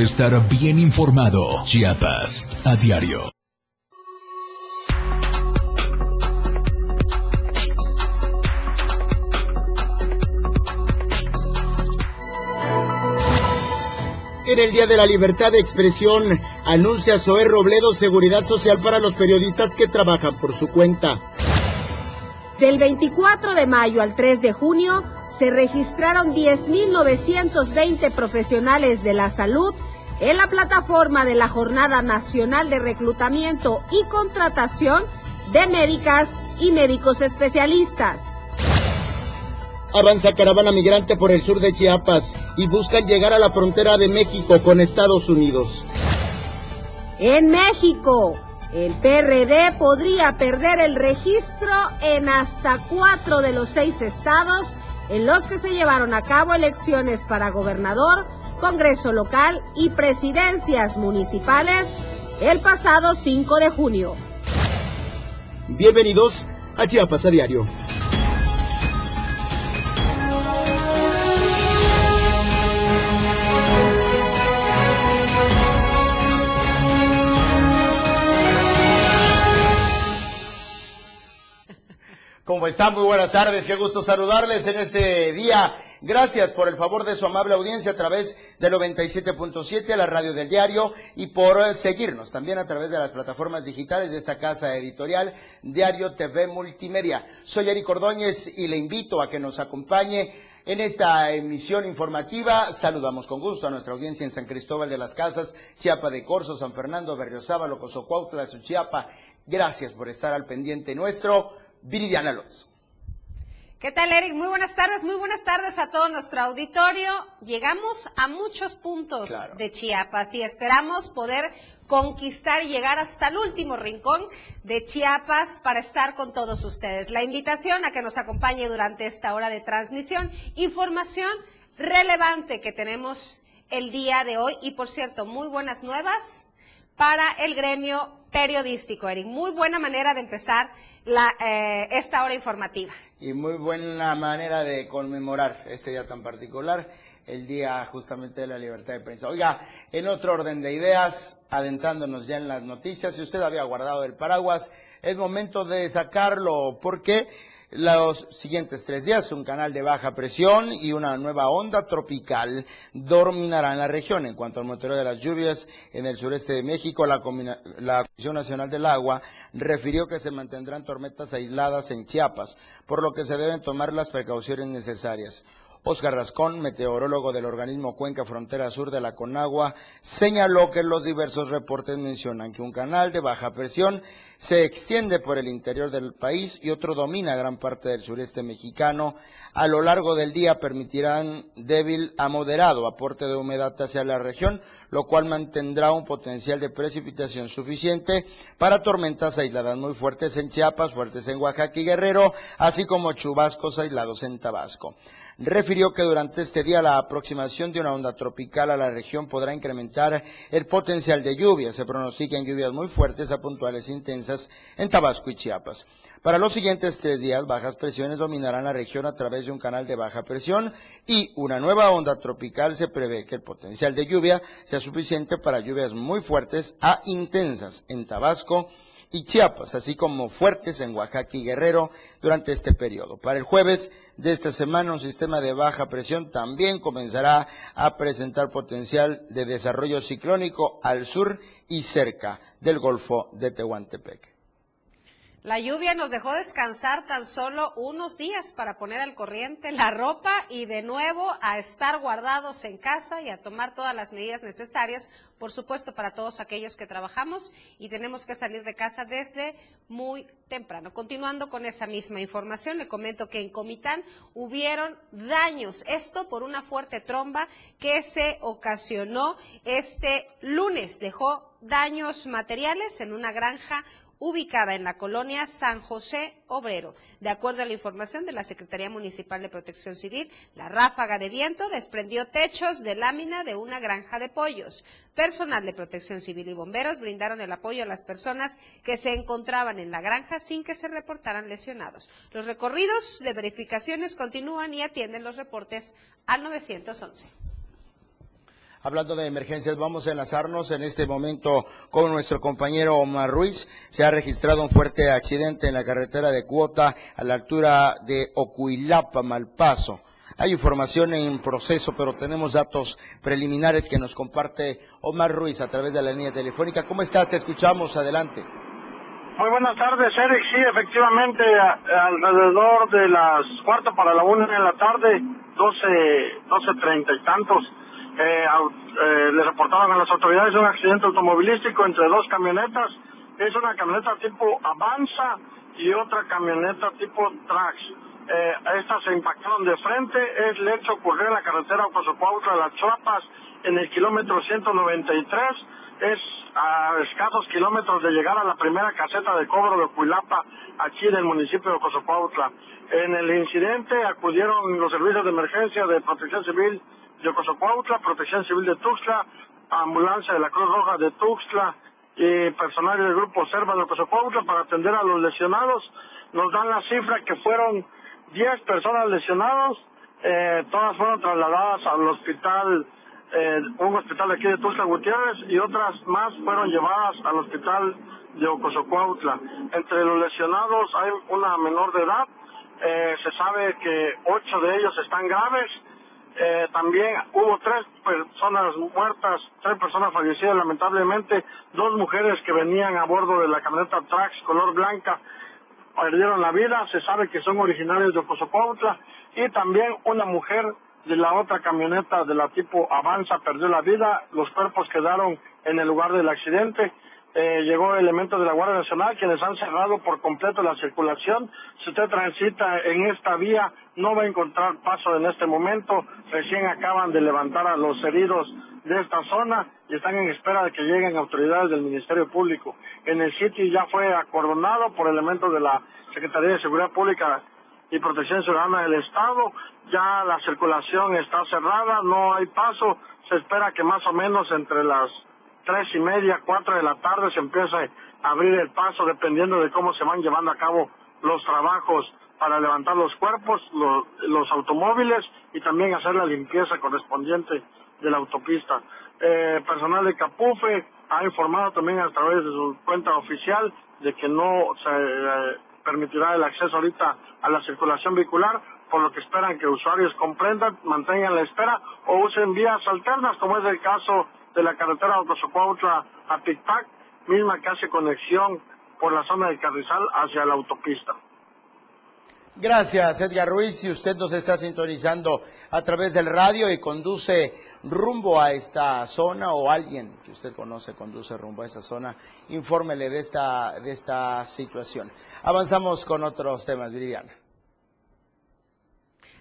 de estar bien informado. Chiapas, a diario. En el Día de la Libertad de Expresión, anuncia Zoé Robledo seguridad social para los periodistas que trabajan por su cuenta. Del 24 de mayo al 3 de junio se registraron 10.920 profesionales de la salud en la plataforma de la Jornada Nacional de Reclutamiento y Contratación de Médicas y Médicos Especialistas. Avanza caravana migrante por el sur de Chiapas y buscan llegar a la frontera de México con Estados Unidos. En México, el PRD podría perder el registro en hasta cuatro de los seis estados en los que se llevaron a cabo elecciones para gobernador, Congreso local y presidencias municipales el pasado 5 de junio. Bienvenidos a Chiapas a Diario. ¿Cómo están? Muy buenas tardes. Qué gusto saludarles en este día. Gracias por el favor de su amable audiencia a través del 97.7, la radio del diario, y por seguirnos también a través de las plataformas digitales de esta casa editorial, Diario TV Multimedia. Soy Eric Ordóñez y le invito a que nos acompañe en esta emisión informativa saludamos con gusto a nuestra audiencia en San Cristóbal de las Casas, Chiapa de Corzo, San Fernando, Berriozábal, Cozocuautla, Suchiapa. Gracias por estar al pendiente nuestro. Viridiana Alonso. ¿Qué tal, Eric? Muy buenas tardes, muy buenas tardes a todo nuestro auditorio. Llegamos a muchos puntos de Chiapas y esperamos poder conquistar y llegar hasta el último rincón de Chiapas para estar con todos ustedes. La invitación a que nos acompañe durante esta hora de transmisión, información relevante que tenemos el día de hoy y, por cierto, muy buenas nuevas para el gremio periodístico, Eric. Muy buena manera de empezar la, eh, esta hora informativa. Y muy buena manera de conmemorar este día tan particular, el día justamente de la libertad de prensa. Oiga, en otro orden de ideas, adentrándonos ya en las noticias, si usted había guardado el paraguas, es momento de sacarlo porque los siguientes tres días, un canal de baja presión y una nueva onda tropical dominarán la región. En cuanto al monitoreo de las lluvias en el sureste de México, la, la Comisión Nacional del Agua refirió que se mantendrán tormentas aisladas en Chiapas, por lo que se deben tomar las precauciones necesarias. Oscar Rascón, meteorólogo del organismo Cuenca Frontera Sur de la Conagua, señaló que los diversos reportes mencionan que un canal de baja presión se extiende por el interior del país y otro domina gran parte del sureste mexicano. A lo largo del día permitirán débil a moderado aporte de humedad hacia la región, lo cual mantendrá un potencial de precipitación suficiente para tormentas aisladas muy fuertes en Chiapas, fuertes en Oaxaca y Guerrero, así como chubascos aislados en Tabasco refirió que durante este día la aproximación de una onda tropical a la región podrá incrementar el potencial de lluvia. Se pronostican lluvias muy fuertes a puntuales intensas en Tabasco y Chiapas. Para los siguientes tres días, bajas presiones dominarán la región a través de un canal de baja presión y una nueva onda tropical se prevé que el potencial de lluvia sea suficiente para lluvias muy fuertes a intensas en Tabasco y Chiapas, así como fuertes en Oaxaca y Guerrero durante este periodo. Para el jueves de esta semana, un sistema de baja presión también comenzará a presentar potencial de desarrollo ciclónico al sur y cerca del Golfo de Tehuantepec. La lluvia nos dejó descansar tan solo unos días para poner al corriente la ropa y de nuevo a estar guardados en casa y a tomar todas las medidas necesarias, por supuesto, para todos aquellos que trabajamos y tenemos que salir de casa desde muy temprano. Continuando con esa misma información, le comento que en Comitán hubieron daños. Esto por una fuerte tromba que se ocasionó este lunes. Dejó daños materiales en una granja ubicada en la colonia San José Obrero. De acuerdo a la información de la Secretaría Municipal de Protección Civil, la ráfaga de viento desprendió techos de lámina de una granja de pollos. Personal de Protección Civil y bomberos brindaron el apoyo a las personas que se encontraban en la granja sin que se reportaran lesionados. Los recorridos de verificaciones continúan y atienden los reportes al 911. Hablando de emergencias, vamos a enlazarnos en este momento con nuestro compañero Omar Ruiz. Se ha registrado un fuerte accidente en la carretera de Cuota a la altura de Ocuilapa, Malpaso. Hay información en proceso, pero tenemos datos preliminares que nos comparte Omar Ruiz a través de la línea telefónica. ¿Cómo estás? Te escuchamos. Adelante. Muy buenas tardes, Eric. Sí, efectivamente, alrededor de las cuarto para la una de la tarde, doce, doce treinta y tantos, eh, eh, le reportaron a las autoridades un accidente automovilístico entre dos camionetas. Es una camioneta tipo Avanza y otra camioneta tipo Trax. Eh, estas se impactaron de frente. El hecho ocurrió en la carretera Ocosocuautla Las Chuapas, en el kilómetro 193. Es a escasos kilómetros de llegar a la primera caseta de cobro de Cuilapa, aquí en el municipio de Ocosocuautla. En el incidente acudieron los servicios de emergencia de protección civil de Ocosocuautla, Protección Civil de Tuxtla, Ambulancia de la Cruz Roja de Tuxtla y personal del Grupo Serva de Ocosocuautla para atender a los lesionados. Nos dan la cifra que fueron 10 personas lesionadas, eh, todas fueron trasladadas al hospital, eh, un hospital aquí de Tuxtla Gutiérrez y otras más fueron llevadas al hospital de Ocosocuautla. Entre los lesionados hay una menor de edad, eh, se sabe que ocho de ellos están graves eh, también hubo tres personas muertas, tres personas fallecidas lamentablemente, dos mujeres que venían a bordo de la camioneta Trax color blanca perdieron la vida, se sabe que son originarios de Ocosopautla y también una mujer de la otra camioneta de la tipo Avanza perdió la vida, los cuerpos quedaron en el lugar del accidente. Eh, llegó elementos de la Guardia Nacional quienes han cerrado por completo la circulación. Si usted transita en esta vía, no va a encontrar paso en este momento. Recién acaban de levantar a los heridos de esta zona y están en espera de que lleguen autoridades del Ministerio Público. En el sitio ya fue acordonado por elementos de la Secretaría de Seguridad Pública y Protección Ciudadana del Estado. Ya la circulación está cerrada, no hay paso. Se espera que más o menos entre las tres y media, cuatro de la tarde se empieza a abrir el paso dependiendo de cómo se van llevando a cabo los trabajos para levantar los cuerpos, los, automóviles y también hacer la limpieza correspondiente de la autopista. Eh, personal de Capufe ha informado también a través de su cuenta oficial de que no se eh, permitirá el acceso ahorita a la circulación vehicular, por lo que esperan que usuarios comprendan, mantengan la espera o usen vías alternas, como es el caso de la carretera Autosocuautla a Picpac, misma que hace conexión por la zona de Carrizal hacia la autopista. Gracias, Edgar Ruiz. Si usted nos está sintonizando a través del radio y conduce rumbo a esta zona o alguien que usted conoce conduce rumbo a esta zona, infórmele de esta, de esta situación. Avanzamos con otros temas, Viridiana.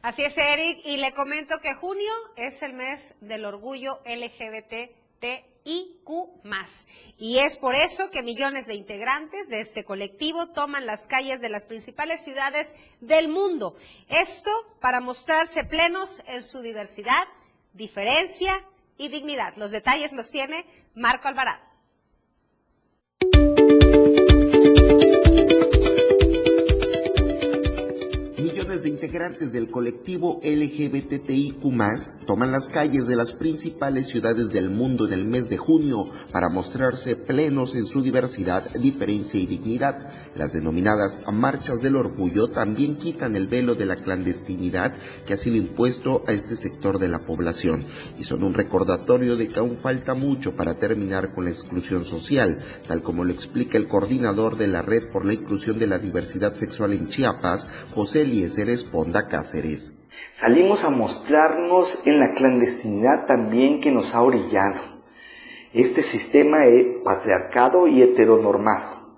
Así es, Eric, y le comento que junio es el mes del orgullo LGBT TIQ+. Y es por eso que millones de integrantes de este colectivo toman las calles de las principales ciudades del mundo. Esto para mostrarse plenos en su diversidad, diferencia y dignidad. Los detalles los tiene Marco Alvarado. De integrantes del colectivo LGBTIQ toman las calles de las principales ciudades del mundo en el mes de junio para mostrarse plenos en su diversidad, diferencia y dignidad. Las denominadas marchas del orgullo también quitan el velo de la clandestinidad que ha sido impuesto a este sector de la población y son un recordatorio de que aún falta mucho para terminar con la exclusión social, tal como lo explica el coordinador de la Red por la Inclusión de la Diversidad Sexual en Chiapas, José Eliezer responda Cáceres. Salimos a mostrarnos en la clandestinidad también que nos ha orillado. Este sistema patriarcado y heteronormado.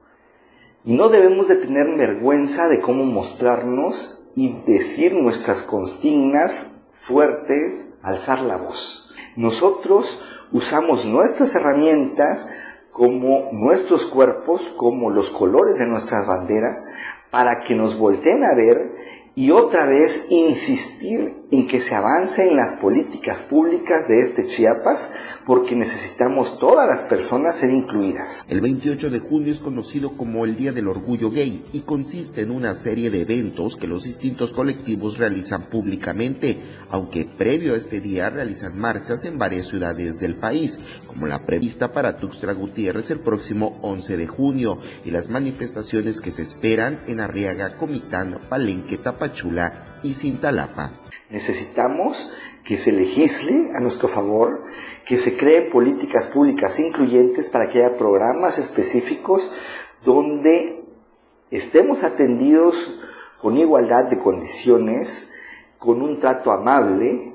Y no debemos de tener vergüenza de cómo mostrarnos y decir nuestras consignas fuertes, alzar la voz. Nosotros usamos nuestras herramientas como nuestros cuerpos, como los colores de nuestra bandera, para que nos volteen a ver y otra vez insistir en que se avance en las políticas públicas de este Chiapas porque necesitamos todas las personas ser incluidas. El 28 de junio es conocido como el Día del Orgullo Gay y consiste en una serie de eventos que los distintos colectivos realizan públicamente, aunque previo a este día realizan marchas en varias ciudades del país, como la prevista para Tuxtla Gutiérrez el próximo 11 de junio y las manifestaciones que se esperan en Arriaga, Comitán, Palenque, Tapachula y Cintalapa. Necesitamos que se legisle a nuestro favor, que se creen políticas públicas incluyentes para que haya programas específicos donde estemos atendidos con igualdad de condiciones, con un trato amable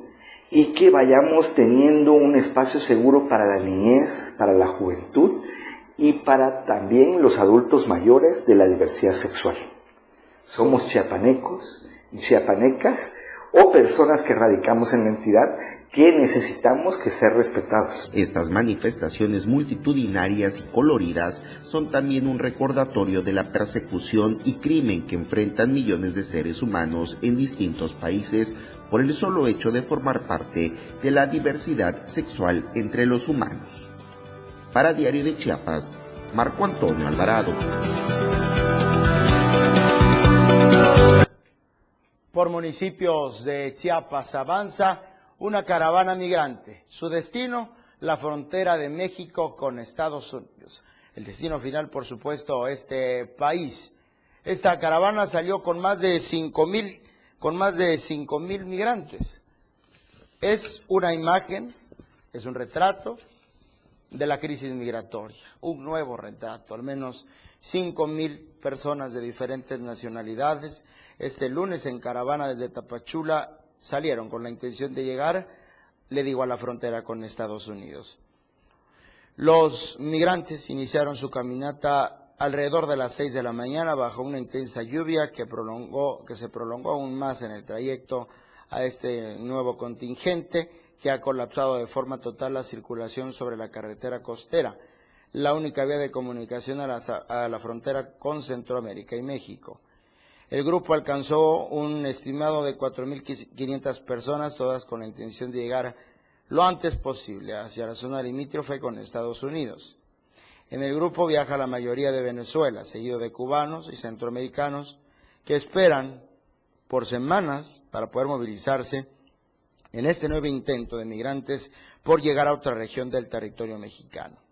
y que vayamos teniendo un espacio seguro para la niñez, para la juventud y para también los adultos mayores de la diversidad sexual. Somos chiapanecos y chiapanecas o personas que radicamos en la entidad que necesitamos que ser respetados. Estas manifestaciones multitudinarias y coloridas son también un recordatorio de la persecución y crimen que enfrentan millones de seres humanos en distintos países por el solo hecho de formar parte de la diversidad sexual entre los humanos. Para Diario de Chiapas, Marco Antonio Alvarado. Por municipios de Chiapas avanza una caravana migrante. Su destino, la frontera de México con Estados Unidos. El destino final, por supuesto, este país. Esta caravana salió con más de cinco mil, con más de cinco mil migrantes. Es una imagen, es un retrato de la crisis migratoria, un nuevo retrato, al menos cinco mil personas de diferentes nacionalidades. Este lunes en caravana desde Tapachula salieron con la intención de llegar, le digo, a la frontera con Estados Unidos. Los migrantes iniciaron su caminata alrededor de las seis de la mañana bajo una intensa lluvia que, prolongó, que se prolongó aún más en el trayecto a este nuevo contingente que ha colapsado de forma total la circulación sobre la carretera costera, la única vía de comunicación a la, frontera con Centroamérica y México. El grupo alcanzó un estimado de 4.500 personas, todas con la intención de llegar lo antes posible hacia la zona limítrofe con Estados Unidos. En el grupo viaja la mayoría de Venezuela, seguido de cubanos y centroamericanos que esperan por semanas para poder movilizarse en este nuevo intento de migrantes por llegar a otra región del territorio mexicano.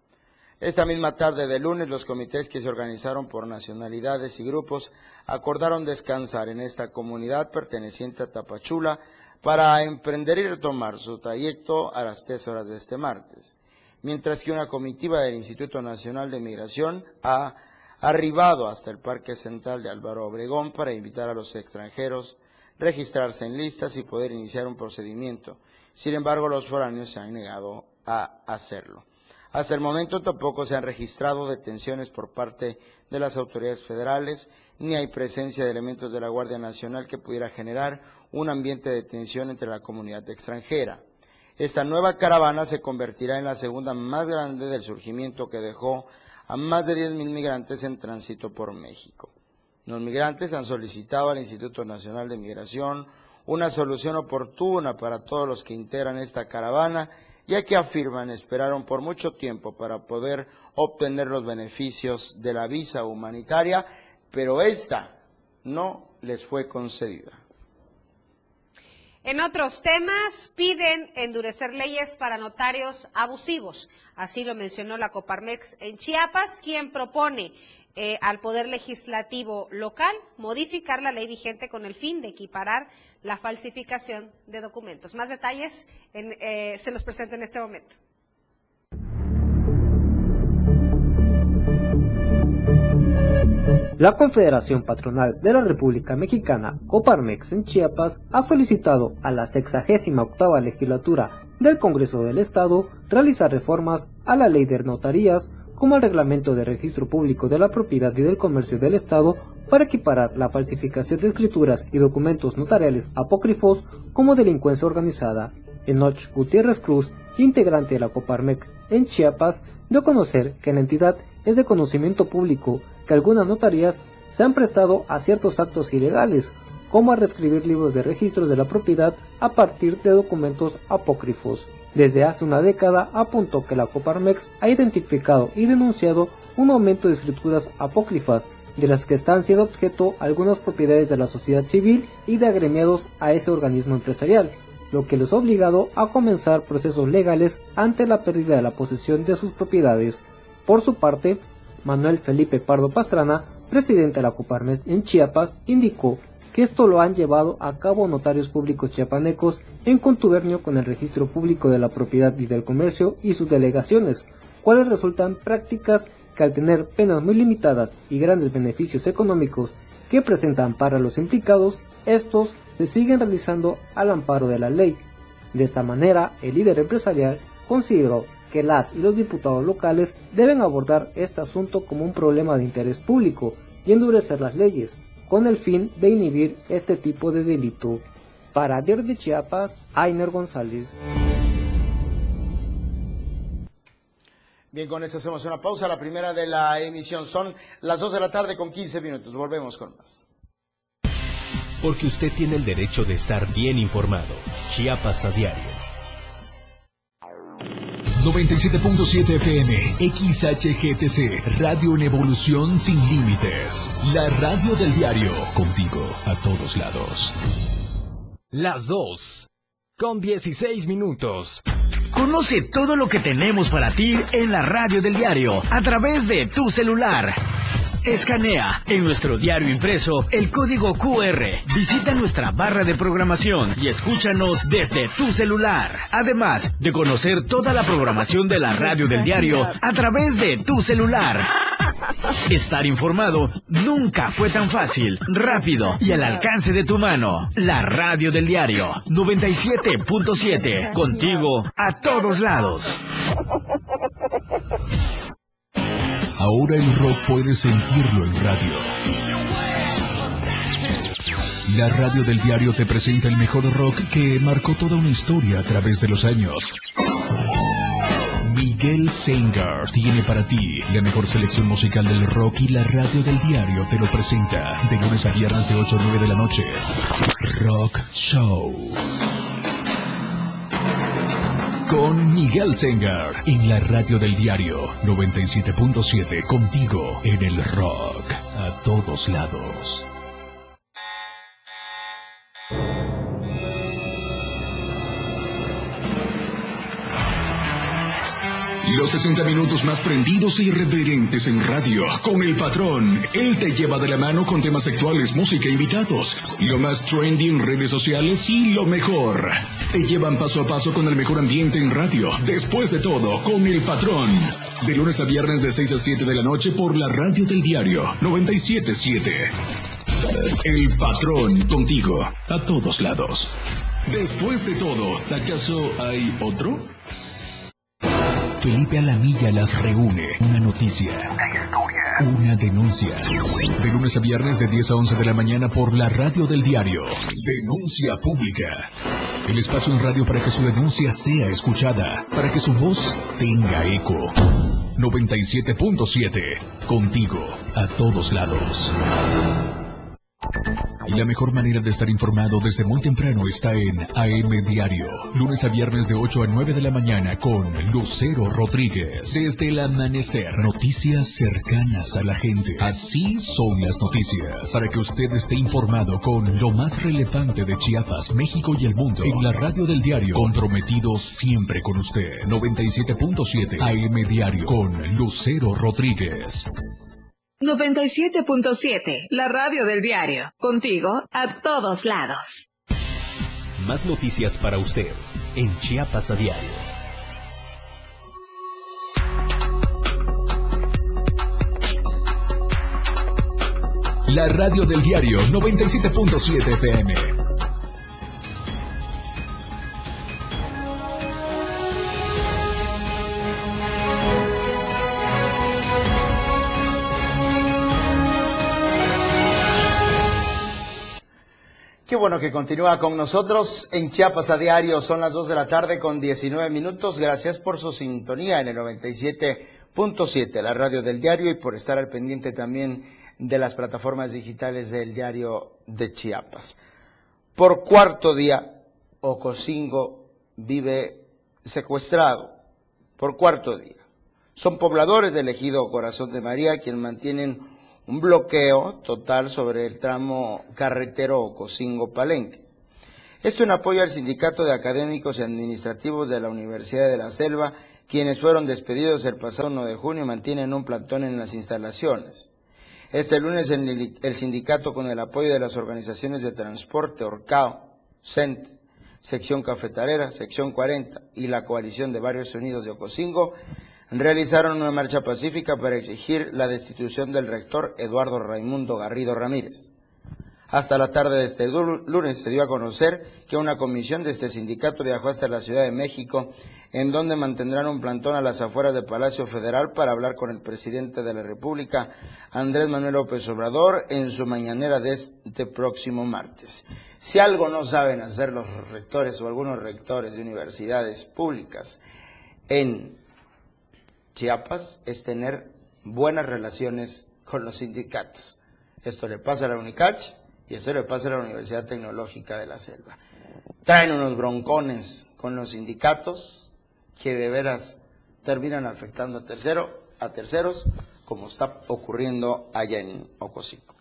Esta misma tarde de lunes, los comités que se organizaron por nacionalidades y grupos acordaron descansar en esta comunidad perteneciente a Tapachula para emprender y retomar su trayecto a las tres horas de este martes, mientras que una comitiva del Instituto Nacional de Migración ha arribado hasta el Parque Central de Álvaro Obregón para invitar a los extranjeros registrarse en listas y poder iniciar un procedimiento. Sin embargo, los foráneos se han negado a hacerlo. Hasta el momento tampoco se han registrado detenciones por parte de las autoridades federales, ni hay presencia de elementos de la Guardia Nacional que pudiera generar un ambiente de tensión entre la comunidad extranjera. Esta nueva caravana se convertirá en la segunda más grande del surgimiento que dejó a más de 10.000 migrantes en tránsito por México. Los migrantes han solicitado al Instituto Nacional de Migración una solución oportuna para todos los que integran esta caravana ya que afirman esperaron por mucho tiempo para poder obtener los beneficios de la visa humanitaria, pero esta no les fue concedida. En otros temas, piden endurecer leyes para notarios abusivos. Así lo mencionó la Coparmex en Chiapas, quien propone eh, al Poder Legislativo local modificar la ley vigente con el fin de equiparar la falsificación de documentos. Más detalles eh, se los presento en este momento. La Confederación Patronal de la República Mexicana, Coparmex en Chiapas, ha solicitado a la 68 legislatura del Congreso del Estado realizar reformas a la ley de notarías como el Reglamento de Registro Público de la Propiedad y del Comercio del Estado para equiparar la falsificación de escrituras y documentos notariales apócrifos como delincuencia organizada. Enoch Gutiérrez Cruz, integrante de la Coparmex en Chiapas, dio a conocer que la entidad es de conocimiento público que algunas notarías se han prestado a ciertos actos ilegales, como a reescribir libros de registros de la propiedad a partir de documentos apócrifos. Desde hace una década apuntó que la Coparmex ha identificado y denunciado un aumento de escrituras apócrifas, de las que están siendo objeto algunas propiedades de la sociedad civil y de agremiados a ese organismo empresarial, lo que les ha obligado a comenzar procesos legales ante la pérdida de la posesión de sus propiedades. Por su parte, Manuel Felipe Pardo Pastrana, presidente de la Coparmex en Chiapas, indicó que esto lo han llevado a cabo notarios públicos chiapanecos en contubernio con el registro público de la propiedad y del comercio y sus delegaciones, cuales resultan prácticas que al tener penas muy limitadas y grandes beneficios económicos que presentan para los implicados, estos se siguen realizando al amparo de la ley. De esta manera, el líder empresarial consideró que las y los diputados locales deben abordar este asunto como un problema de interés público y endurecer las leyes, con el fin de inhibir este tipo de delito. Para Diario de Chiapas, Ainer González. Bien, con eso hacemos una pausa. La primera de la emisión son las 2 de la tarde con 15 minutos. Volvemos con más. Porque usted tiene el derecho de estar bien informado. Chiapas a diario. 97.7 FM, XHGTC, Radio en Evolución Sin Límites. La radio del diario, contigo a todos lados. Las 2, con 16 minutos. Conoce todo lo que tenemos para ti en la radio del diario, a través de tu celular. Escanea en nuestro diario impreso el código QR. Visita nuestra barra de programación y escúchanos desde tu celular. Además de conocer toda la programación de la radio del diario a través de tu celular. Estar informado nunca fue tan fácil, rápido y al alcance de tu mano. La radio del diario 97.7. Contigo a todos lados. Ahora el rock puedes sentirlo en radio. La radio del diario te presenta el mejor rock que marcó toda una historia a través de los años. Miguel Sengar tiene para ti la mejor selección musical del rock y la radio del diario te lo presenta de lunes a viernes de 8 a 9 de la noche. Rock Show con Miguel Sengar en la radio del diario 97.7 contigo en el rock a todos lados. Los 60 minutos más prendidos e irreverentes en radio. Con el patrón. Él te lleva de la mano con temas actuales, música invitados. Lo más trendy en redes sociales y lo mejor. Te llevan paso a paso con el mejor ambiente en radio. Después de todo, con el patrón. De lunes a viernes de 6 a 7 de la noche por la radio del diario 977. El patrón contigo. A todos lados. Después de todo, ¿acaso hay otro? Felipe Alamilla las reúne. Una noticia. Una denuncia. De lunes a viernes de 10 a 11 de la mañana por la radio del diario. Denuncia pública. El espacio en radio para que su denuncia sea escuchada. Para que su voz tenga eco. 97.7. Contigo. A todos lados. Y la mejor manera de estar informado desde muy temprano está en AM Diario, lunes a viernes de 8 a 9 de la mañana con Lucero Rodríguez. Desde el amanecer, noticias cercanas a la gente. Así son las noticias. Para que usted esté informado con lo más relevante de Chiapas, México y el mundo. En la radio del diario, comprometido siempre con usted. 97.7 AM Diario con Lucero Rodríguez. 97.7, la radio del diario. Contigo a todos lados. Más noticias para usted en Chiapas a diario. La radio del diario 97.7 FM. Qué bueno que continúa con nosotros en Chiapas a diario. Son las 2 de la tarde con 19 minutos. Gracias por su sintonía en el 97.7, la radio del diario, y por estar al pendiente también de las plataformas digitales del diario de Chiapas. Por cuarto día, Ocosingo vive secuestrado. Por cuarto día. Son pobladores del ejido Corazón de María quienes mantienen un bloqueo total sobre el tramo carretero Ocosingo-Palenque. Esto en apoyo al Sindicato de Académicos y Administrativos de la Universidad de la Selva, quienes fueron despedidos el pasado 1 de junio y mantienen un plantón en las instalaciones. Este lunes el, sindicato, con el apoyo de las organizaciones de transporte Orcao, CENTE, Sección Cafetalera, Sección 40 y la Coalición de Barrios Unidos de Ocosingo, realizaron una marcha pacífica para exigir la destitución del rector Eduardo Raimundo Garrido Ramírez. Hasta la tarde de este lunes se dio a conocer que una comisión de este sindicato viajó hasta la Ciudad de México, en donde mantendrán un plantón a las afueras del Palacio Federal para hablar con el presidente de la República, Andrés Manuel López Obrador, en su mañanera de este próximo martes. Si algo no saben hacer los rectores o algunos rectores de universidades públicas en Chiapas es tener buenas relaciones con los sindicatos. Esto le pasa a la UNICACH y esto le pasa a la Universidad Tecnológica de la Selva. Traen unos broncones con los sindicatos que de veras terminan afectando a, tercero, a terceros, como está ocurriendo allá en Ocosico.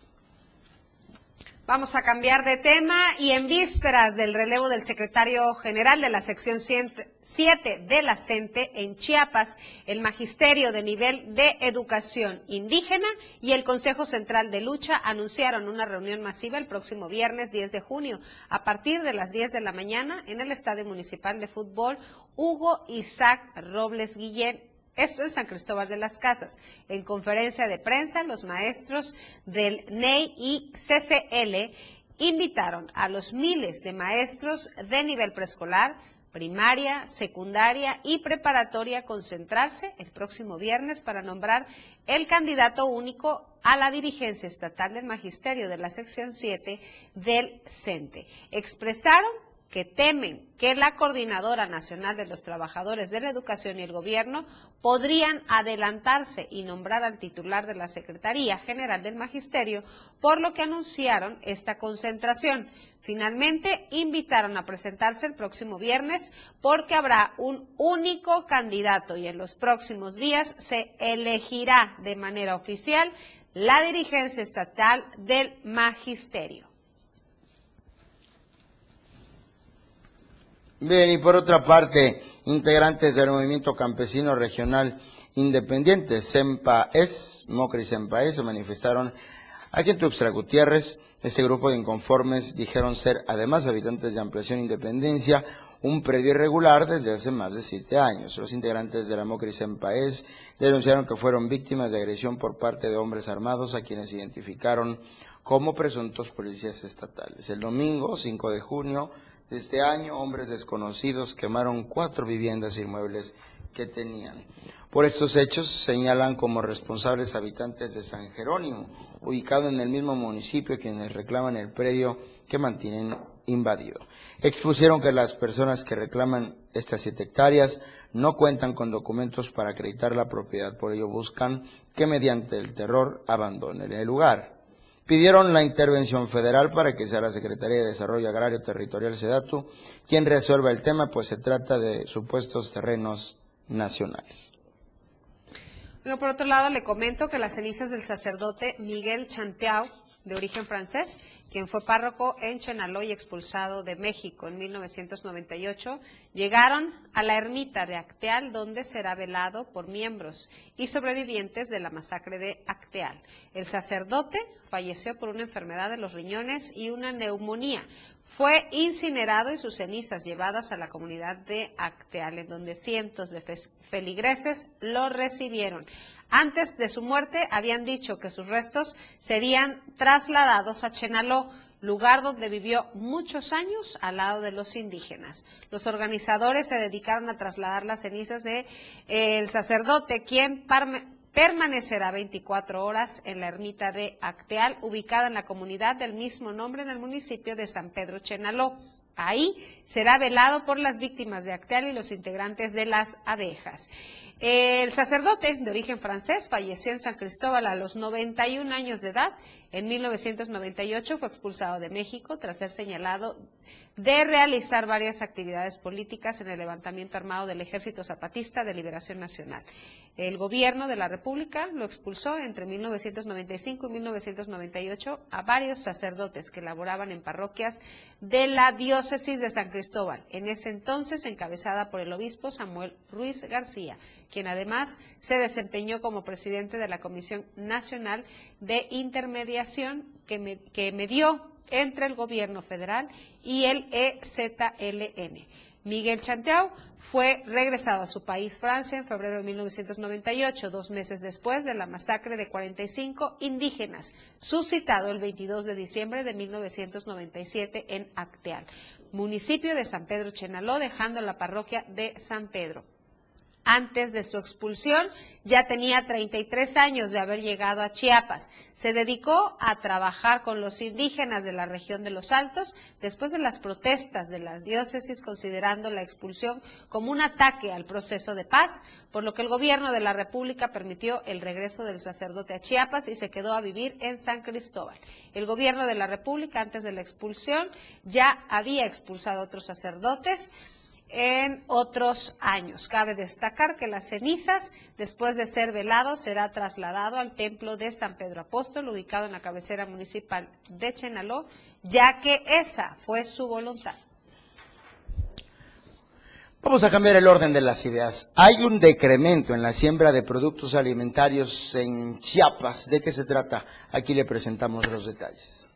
Vamos a cambiar de tema y en vísperas del relevo del secretario general de la sección 7 de la CENTE en Chiapas, el Magisterio de Nivel de Educación Indígena y el Consejo Central de Lucha anunciaron una reunión masiva el próximo viernes 10 de junio a partir de las 10 de la mañana en el Estadio Municipal de Fútbol Hugo Isaac Robles Guillén esto en San Cristóbal de las Casas. En conferencia de prensa, los maestros del NEI y CCL invitaron a los miles de maestros de nivel preescolar, primaria, secundaria y preparatoria a concentrarse el próximo viernes para nombrar el candidato único a la dirigencia estatal del Magisterio de la sección 7 del CENTE. Expresaron que temen que la Coordinadora Nacional de los Trabajadores de la Educación y el Gobierno podrían adelantarse y nombrar al titular de la Secretaría General del Magisterio, por lo que anunciaron esta concentración. Finalmente, invitaron a presentarse el próximo viernes porque habrá un único candidato y en los próximos días se elegirá de manera oficial la dirigencia estatal del Magisterio. Bien, y por otra parte, integrantes del movimiento campesino regional independiente, SEMPA-ES, Mocri SEMPA-ES, se manifestaron aquí en Tuxtla Gutiérrez. Este grupo de inconformes dijeron ser, además habitantes de Ampliación Independencia, un predio irregular desde hace más de siete años. Los integrantes de la Mocri SEMPA-ES denunciaron que fueron víctimas de agresión por parte de hombres armados a quienes identificaron como presuntos policías estatales. El domingo, 5 de junio, este año, hombres desconocidos quemaron cuatro viviendas inmuebles que tenían. Por estos hechos señalan como responsables habitantes de San Jerónimo, ubicado en el mismo municipio, quienes reclaman el predio que mantienen invadido. Expusieron que las personas que reclaman estas siete hectáreas no cuentan con documentos para acreditar la propiedad, por ello buscan que mediante el terror abandonen el lugar pidieron la intervención federal para que sea la Secretaría de Desarrollo Agrario Territorial SEDATU quien resuelva el tema, pues se trata de supuestos terrenos nacionales. por otro lado, le comento que las cenizas del sacerdote Miguel Chanteau, de origen francés, quien fue párroco en Chenaló y expulsado de México en 1998, llegaron a la ermita de Acteal, donde será velado por miembros y sobrevivientes de la masacre de Acteal. El sacerdote falleció por una enfermedad de los riñones y una neumonía. Fue incinerado y sus cenizas llevadas a la comunidad de Acteal, en donde cientos de feligreses lo recibieron. Antes de su muerte habían dicho que sus restos serían trasladados a Chenaló, lugar donde vivió muchos años al lado de los indígenas. Los organizadores se dedicaron a trasladar las cenizas de, sacerdote, quien permanecerá 24 horas en la ermita de Acteal, ubicada en la comunidad del mismo nombre en el municipio de San Pedro Chenaló. Ahí será velado por las víctimas de Acteal y los integrantes de las abejas. El sacerdote de origen francés falleció en San Cristóbal a los 91 años de edad. En 1998 fue expulsado de México tras ser señalado de realizar varias actividades políticas en el levantamiento armado del Ejército Zapatista de Liberación Nacional. El gobierno de la República lo expulsó entre 1995 y 1998 a varios sacerdotes que laboraban en parroquias de la diócesis de San Cristóbal, en ese entonces encabezada por el obispo Samuel Ruiz García, quien además se desempeñó como presidente de la Comisión Nacional de Intermediación que, que medió entre el gobierno federal y el EZLN. Miguel Chanteau fue regresado a su país, Francia, en febrero de 1998, dos meses después de la masacre de 45 indígenas, suscitado el 22 de diciembre de 1997 en Acteal, municipio de San Pedro Chenaló, dejando la parroquia de San Pedro. Antes de su expulsión, ya tenía 33 años de haber llegado a Chiapas. Se dedicó a trabajar con los indígenas de la región de los Altos después de las protestas de las diócesis considerando la expulsión como un ataque al proceso de paz, por lo que el gobierno de la República permitió el regreso del sacerdote a Chiapas y se quedó a vivir en San Cristóbal. El gobierno de la República, antes de la expulsión, ya había expulsado a otros sacerdotes en otros años. Cabe destacar que las cenizas, después de ser velado, será trasladado al templo de San Pedro Apóstol, ubicado en la cabecera municipal de Chenaló, ya que esa fue su voluntad. Vamos a cambiar el orden de las ideas. Hay un decremento en la siembra de productos alimentarios en Chiapas. ¿De qué se trata? Aquí le presentamos los detalles.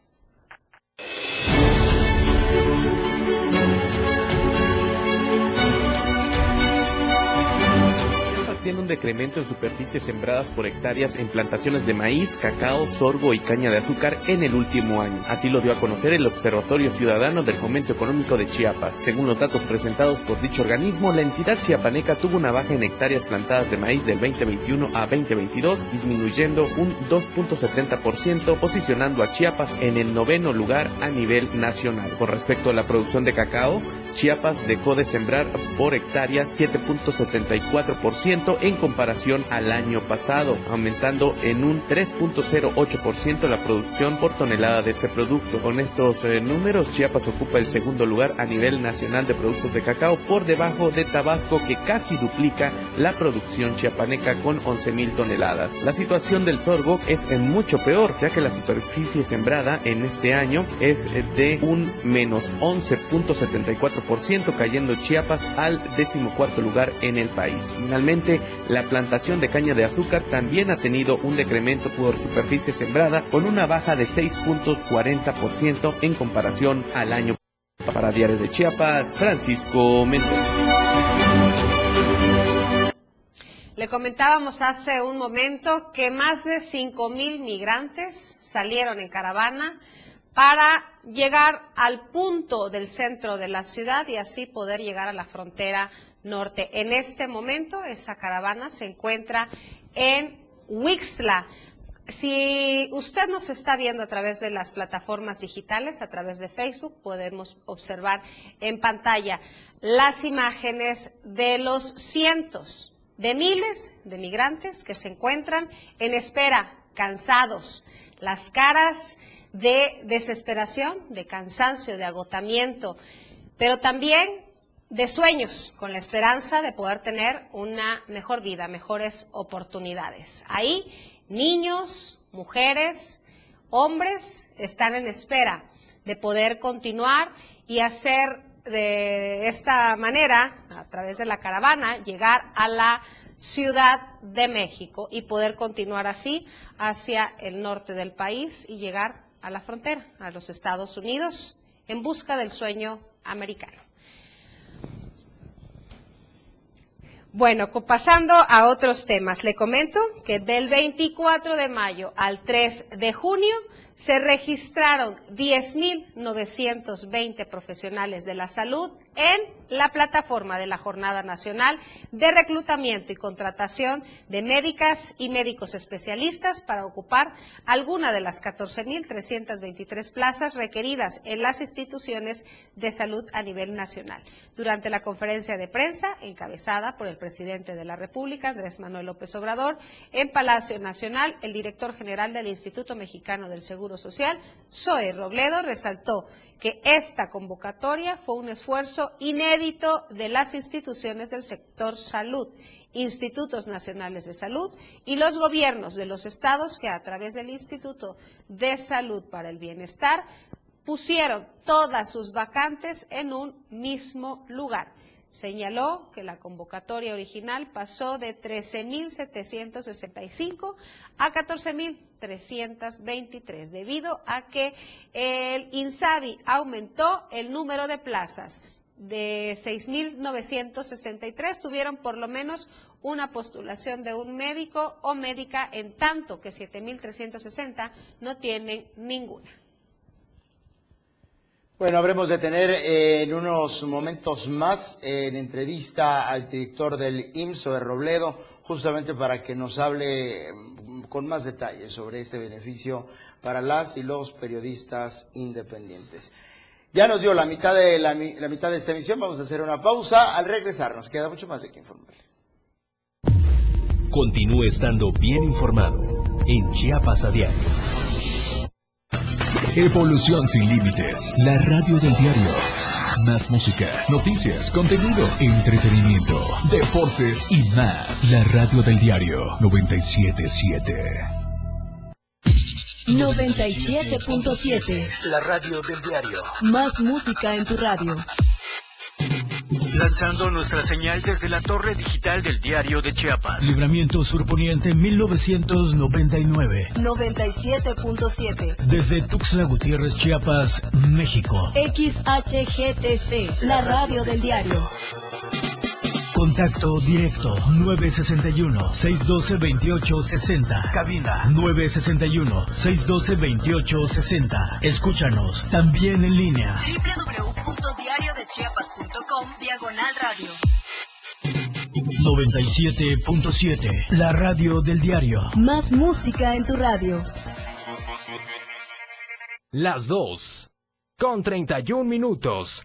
Tiene un decremento en superficies sembradas por hectáreas en plantaciones de maíz, cacao, sorgo y caña de azúcar en el último año. Así lo dio a conocer el Observatorio Ciudadano del Fomento Económico de Chiapas. Según los datos presentados por dicho organismo, la entidad chiapaneca tuvo una baja en hectáreas plantadas de maíz del 2021 a 2022, disminuyendo un 2.70%, posicionando a Chiapas en el noveno lugar a nivel nacional. Con respecto a la producción de cacao, Chiapas dejó de sembrar por hectárea 7.74% en comparación al año pasado, aumentando en un 3.08% la producción por tonelada de este producto. Con estos eh, números, Chiapas ocupa el segundo lugar a nivel nacional de productos de cacao por debajo de Tabasco que casi duplica la producción chiapaneca con 11.000 toneladas. La situación del sorgo es mucho peor, ya que la superficie sembrada en este año es de un menos 11.74%, cayendo Chiapas al decimocuarto lugar en el país. Finalmente, la plantación de caña de azúcar también ha tenido un decremento por superficie sembrada con una baja de 6.40% en comparación al año para Diario de Chiapas, Francisco Mendoza. Le comentábamos hace un momento que más de 5.000 migrantes salieron en caravana para llegar al punto del centro de la ciudad y así poder llegar a la frontera norte. En este momento esa caravana se encuentra en Wixla. Si usted nos está viendo a través de las plataformas digitales, a través de Facebook, podemos observar en pantalla las imágenes de los cientos de miles de migrantes que se encuentran en espera, cansados, las caras de desesperación, de cansancio, de agotamiento, pero también de sueños, con la esperanza de poder tener una mejor vida, mejores oportunidades. Ahí niños, mujeres, hombres están en espera de poder continuar y hacer de esta manera, a través de la caravana, llegar a la Ciudad de México y poder continuar así hacia el norte del país y llegar a la frontera, a los Estados Unidos, en busca del sueño americano. Bueno, pasando a otros temas, le comento que del 24 de mayo al 3 de junio se registraron 10.920 profesionales de la salud en la plataforma de la Jornada Nacional de Reclutamiento y Contratación de Médicas y Médicos Especialistas para ocupar alguna de las 14.323 plazas requeridas en las instituciones de salud a nivel nacional. Durante la conferencia de prensa, encabezada por el presidente de la República, Andrés Manuel López Obrador, en Palacio Nacional, el director general del Instituto Mexicano del Seguro Social, Zoe Robledo, resaltó que esta convocatoria fue un esfuerzo inédito de las instituciones del sector salud, institutos nacionales de salud y los gobiernos de los estados que a través del Instituto de Salud para el Bienestar pusieron todas sus vacantes en un mismo lugar. Señaló que la convocatoria original pasó de 13.765 a 14.323 debido a que el INSABI aumentó el número de plazas. De 6.963 tuvieron por lo menos una postulación de un médico o médica, en tanto que 7.360 no tienen ninguna. Bueno, habremos de tener eh, en unos momentos más en entrevista al director del IMSO de Robledo, justamente para que nos hable mm, con más detalles sobre este beneficio para las y los periodistas independientes. Ya nos dio la mitad de la, mitad de esta emisión, vamos a hacer una pausa. Al regresar nos queda mucho más de que informar. Continúe estando bien informado en Chiapas a diario. Evolución sin límites. La radio del diario. Más música, noticias, contenido, entretenimiento, deportes y más. La radio del diario 977. 97.7. La radio del diario. Más música en tu radio. Lanzando nuestra señal desde la torre digital del diario de Chiapas. Libramiento Surponiente 1999. 97.7. Desde Tuxtla Gutiérrez, Chiapas, México. XHGTC, la radio del diario. Contacto directo 961-612-2860. Cabina 961-612-2860. Escúchanos también en línea. www.diariodechiapas.com Diagonal Radio. 97.7. La radio del diario. Más música en tu radio. Las dos. Con 31 minutos.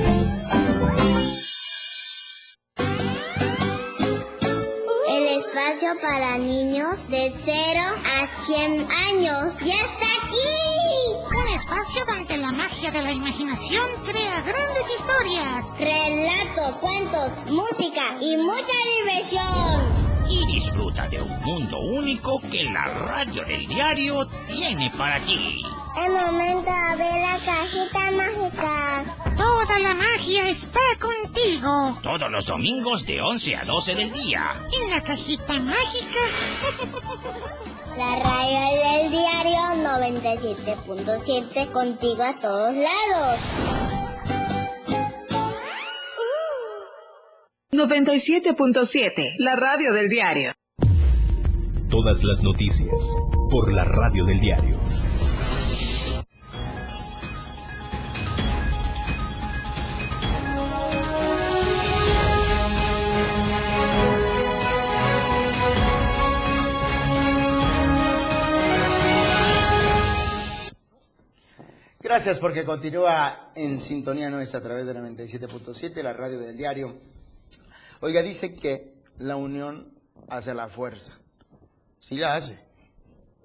Para niños de 0 a 100 años ya está aquí. Espacio donde la magia de la imaginación crea grandes historias. Relatos, cuentos, música y mucha diversión. Y disfruta de un mundo único que la radio del diario tiene para ti. Es momento de abrir la cajita mágica. Toda la magia está contigo. Todos los domingos de 11 a 12 del día. En la cajita mágica. La radio del diario 97.7 contigo a todos lados. 97.7, la radio del diario. Todas las noticias por la radio del diario. Gracias porque continúa en sintonía nuestra a través de 97.7, la radio del diario. Oiga, dice que la unión hace la fuerza. Sí la hace,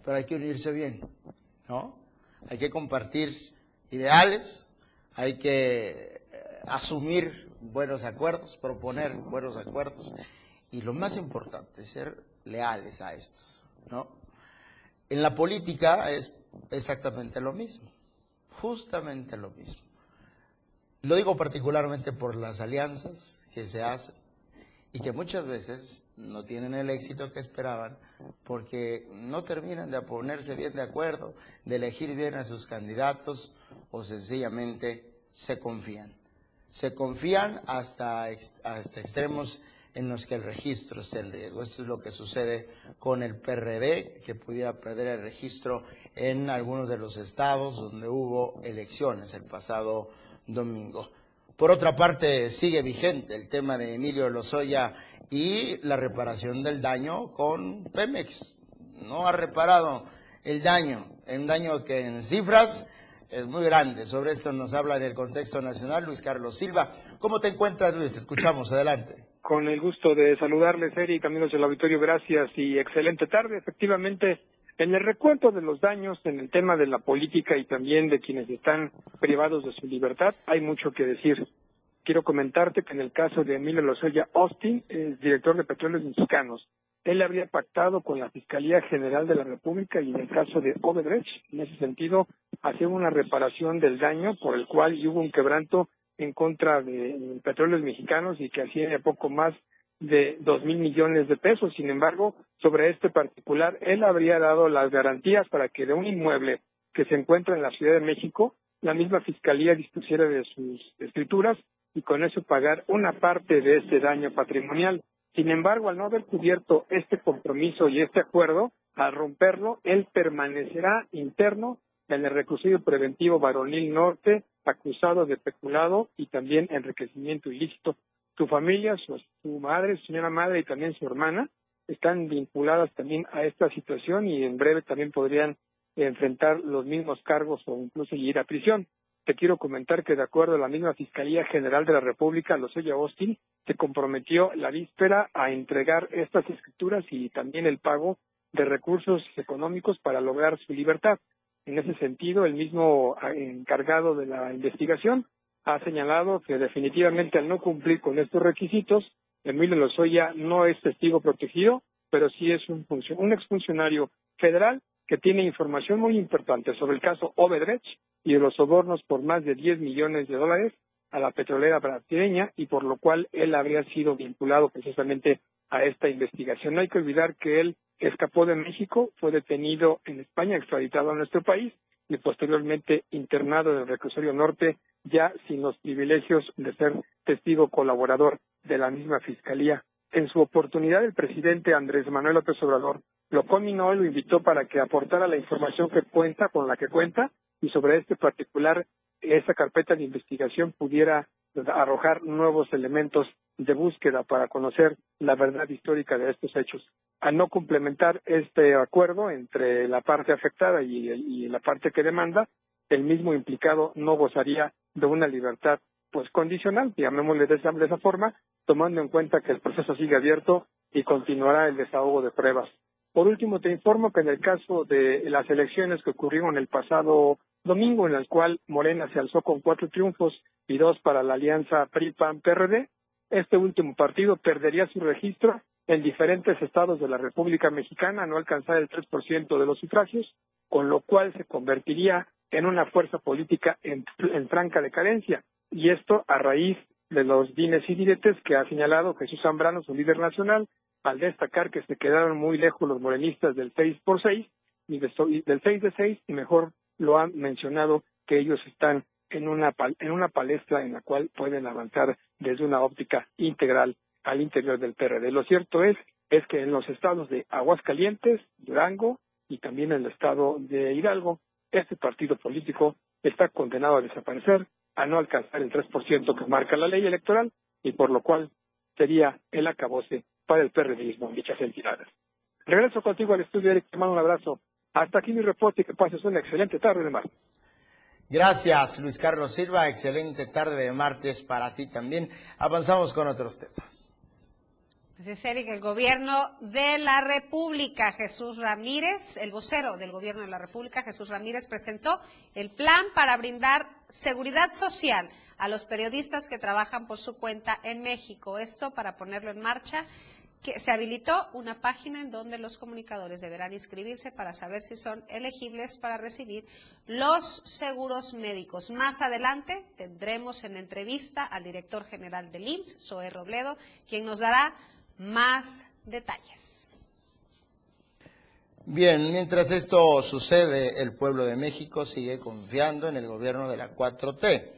pero hay que unirse bien, ¿no? Hay que compartir ideales, hay que eh, asumir buenos acuerdos, proponer buenos acuerdos y lo más importante, ser leales a estos, ¿no? En la política es exactamente lo mismo, justamente lo mismo. Lo digo particularmente por las alianzas que se hacen y que muchas veces no tienen el éxito que esperaban porque no terminan de ponerse bien de acuerdo, de elegir bien a sus candidatos o sencillamente se confían. Se confían hasta, hasta extremos en los que el registro esté en riesgo. Esto es lo que sucede con el PRD, que pudiera perder el registro en algunos de los estados donde hubo elecciones el pasado domingo. Por otra parte, sigue vigente el tema de Emilio Lozoya y la reparación del daño con Pemex. No ha reparado el daño, un daño que en cifras es muy grande. Sobre esto nos habla en el contexto nacional Luis Carlos Silva. ¿Cómo te encuentras, Luis? Escuchamos, adelante. Con el gusto de saludarles, Eric, amigos del auditorio, gracias y excelente tarde. Efectivamente, en el recuento de los daños en el tema de la política y también de quienes están privados de su libertad, hay mucho que decir. Quiero comentarte que en el caso de Emilio Lozoya Austin, es director de Petróleos Mexicanos, él habría pactado con la Fiscalía General de la República y en el caso de Odebrecht, en ese sentido, hacer una reparación del daño por el cual hubo un quebranto en contra de petróleos mexicanos y que hacía poco más de dos mil millones de pesos. Sin embargo, sobre este particular, él habría dado las garantías para que de un inmueble que se encuentra en la Ciudad de México, la misma fiscalía dispusiera de sus escrituras y con eso pagar una parte de ese daño patrimonial. Sin embargo, al no haber cubierto este compromiso y este acuerdo, al romperlo, él permanecerá interno en el reclusorio preventivo varonil norte, acusado de peculado y también enriquecimiento ilícito. Su familia, su, madre, su señora madre y también su hermana están vinculadas también a esta situación y en breve también podrían enfrentar los mismos cargos o incluso ir a prisión. Te quiero comentar que de acuerdo a la misma Fiscalía General de la República, Lozoya Austin, se comprometió la víspera a entregar estas escrituras y también el pago de recursos económicos para lograr su libertad. En ese sentido, el mismo ah, encargado de la investigación ha señalado que definitivamente al no cumplir con estos requisitos, Emilio Lozoya no es testigo protegido, pero sí es un, un exfuncionario federal que tiene información muy importante sobre el caso Overdrech y de los sobornos por más de 10 millones de dólares a la petrolera brasileña y por lo cual él habría sido vinculado precisamente a esta investigación. No hay que olvidar que él escapó de México, fue detenido en España, extraditado a nuestro país y posteriormente internado en el reclusorio norte, ya sin los privilegios de ser testigo colaborador de la misma fiscalía. En su oportunidad, el presidente Andrés Manuel López Obrador lo combinó y lo invitó para que aportara la información que cuenta, con la que cuenta, y sobre este particular, esa carpeta de investigación pudiera arrojar nuevos elementos de búsqueda para conocer la verdad histórica de estos hechos. Al no complementar este acuerdo entre la parte afectada y, la parte que demanda, el mismo implicado no gozaría de una libertad pues condicional, llamémosle de esa, de esa forma, tomando en cuenta que el proceso sigue abierto y continuará el desahogo de pruebas. Por último, te informo que en el caso de las elecciones que ocurrieron el pasado domingo, en el cual Morena se alzó con cuatro triunfos y dos para la alianza PRI-PAN-PRD, este último partido perdería su registro en diferentes estados de la República Mexicana, no alcanzar el 3% de los sufragios, con lo cual se convertiría en una fuerza política en, franca decadencia. Y esto a raíz de los dines y diretes que ha señalado Jesús Zambrano, su líder nacional, al destacar que se quedaron muy lejos los morenistas del 6 por 6 y del 6 de 6 y mejor lo han mencionado que ellos están en una, en una palestra en la cual pueden avanzar desde una óptica integral al interior del PRD. Lo cierto es, es que en los estados de Aguascalientes, Durango y también en el estado de Hidalgo, este partido político está condenado a desaparecer, a no alcanzar el 3% que marca la ley electoral y por lo cual sería el acabose para el periodismo en dichas entidades. Regreso contigo al estudio, Eric, te mando un abrazo. Hasta aquí mi reporte y que pases una excelente tarde de martes. Gracias, Luis Carlos Silva. Excelente tarde de martes para ti también. Avanzamos con otros temas. Así es, Eric, el gobierno de la República, Jesús Ramírez, el vocero del gobierno de la República, Jesús Ramírez, presentó el plan para brindar seguridad social a los periodistas que trabajan por su cuenta en México. Esto para ponerlo en marcha que se habilitó una página en donde los comunicadores deberán inscribirse para saber si son elegibles para recibir los seguros médicos. Más adelante tendremos en entrevista al director general del IMSS, Zoe Robledo, quien nos dará más detalles. Bien, mientras esto sucede, el pueblo de México sigue confiando en el gobierno de la 4T.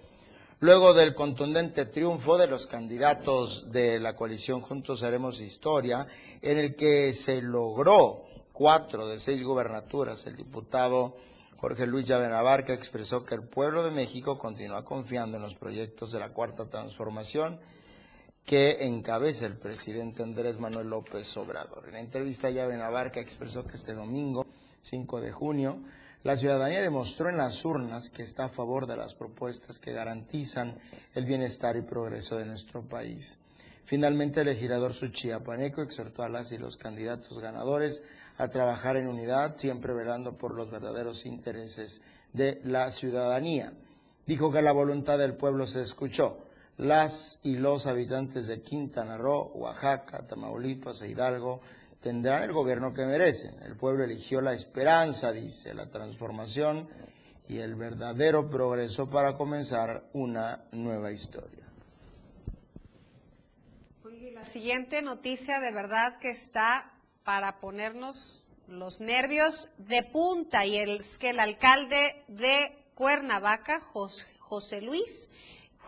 Luego del contundente triunfo de los candidatos de la coalición Juntos Haremos Historia, en el que se logró cuatro de seis gubernaturas, el diputado Jorge Luis Llavenabarca expresó que el pueblo de México continúa confiando en los proyectos de la Cuarta Transformación que encabeza el presidente Andrés Manuel López Obrador. En la entrevista, Llave Navarca expresó que este domingo, 5 de junio, la ciudadanía demostró en las urnas que está a favor de las propuestas que garantizan el bienestar y progreso de nuestro país. Finalmente, el legislador Suchiapaneco exhortó a las y los candidatos ganadores a trabajar en unidad, siempre velando por los verdaderos intereses de la ciudadanía. Dijo que la voluntad del pueblo se escuchó las y los habitantes de Quintana Roo, Oaxaca, Tamaulipas e Hidalgo tendrán el gobierno que merecen. El pueblo eligió la esperanza, dice, la transformación y el verdadero progreso para comenzar una nueva historia. La siguiente noticia de verdad que está para ponernos los nervios de punta y es que el alcalde de Cuernavaca, José Luis,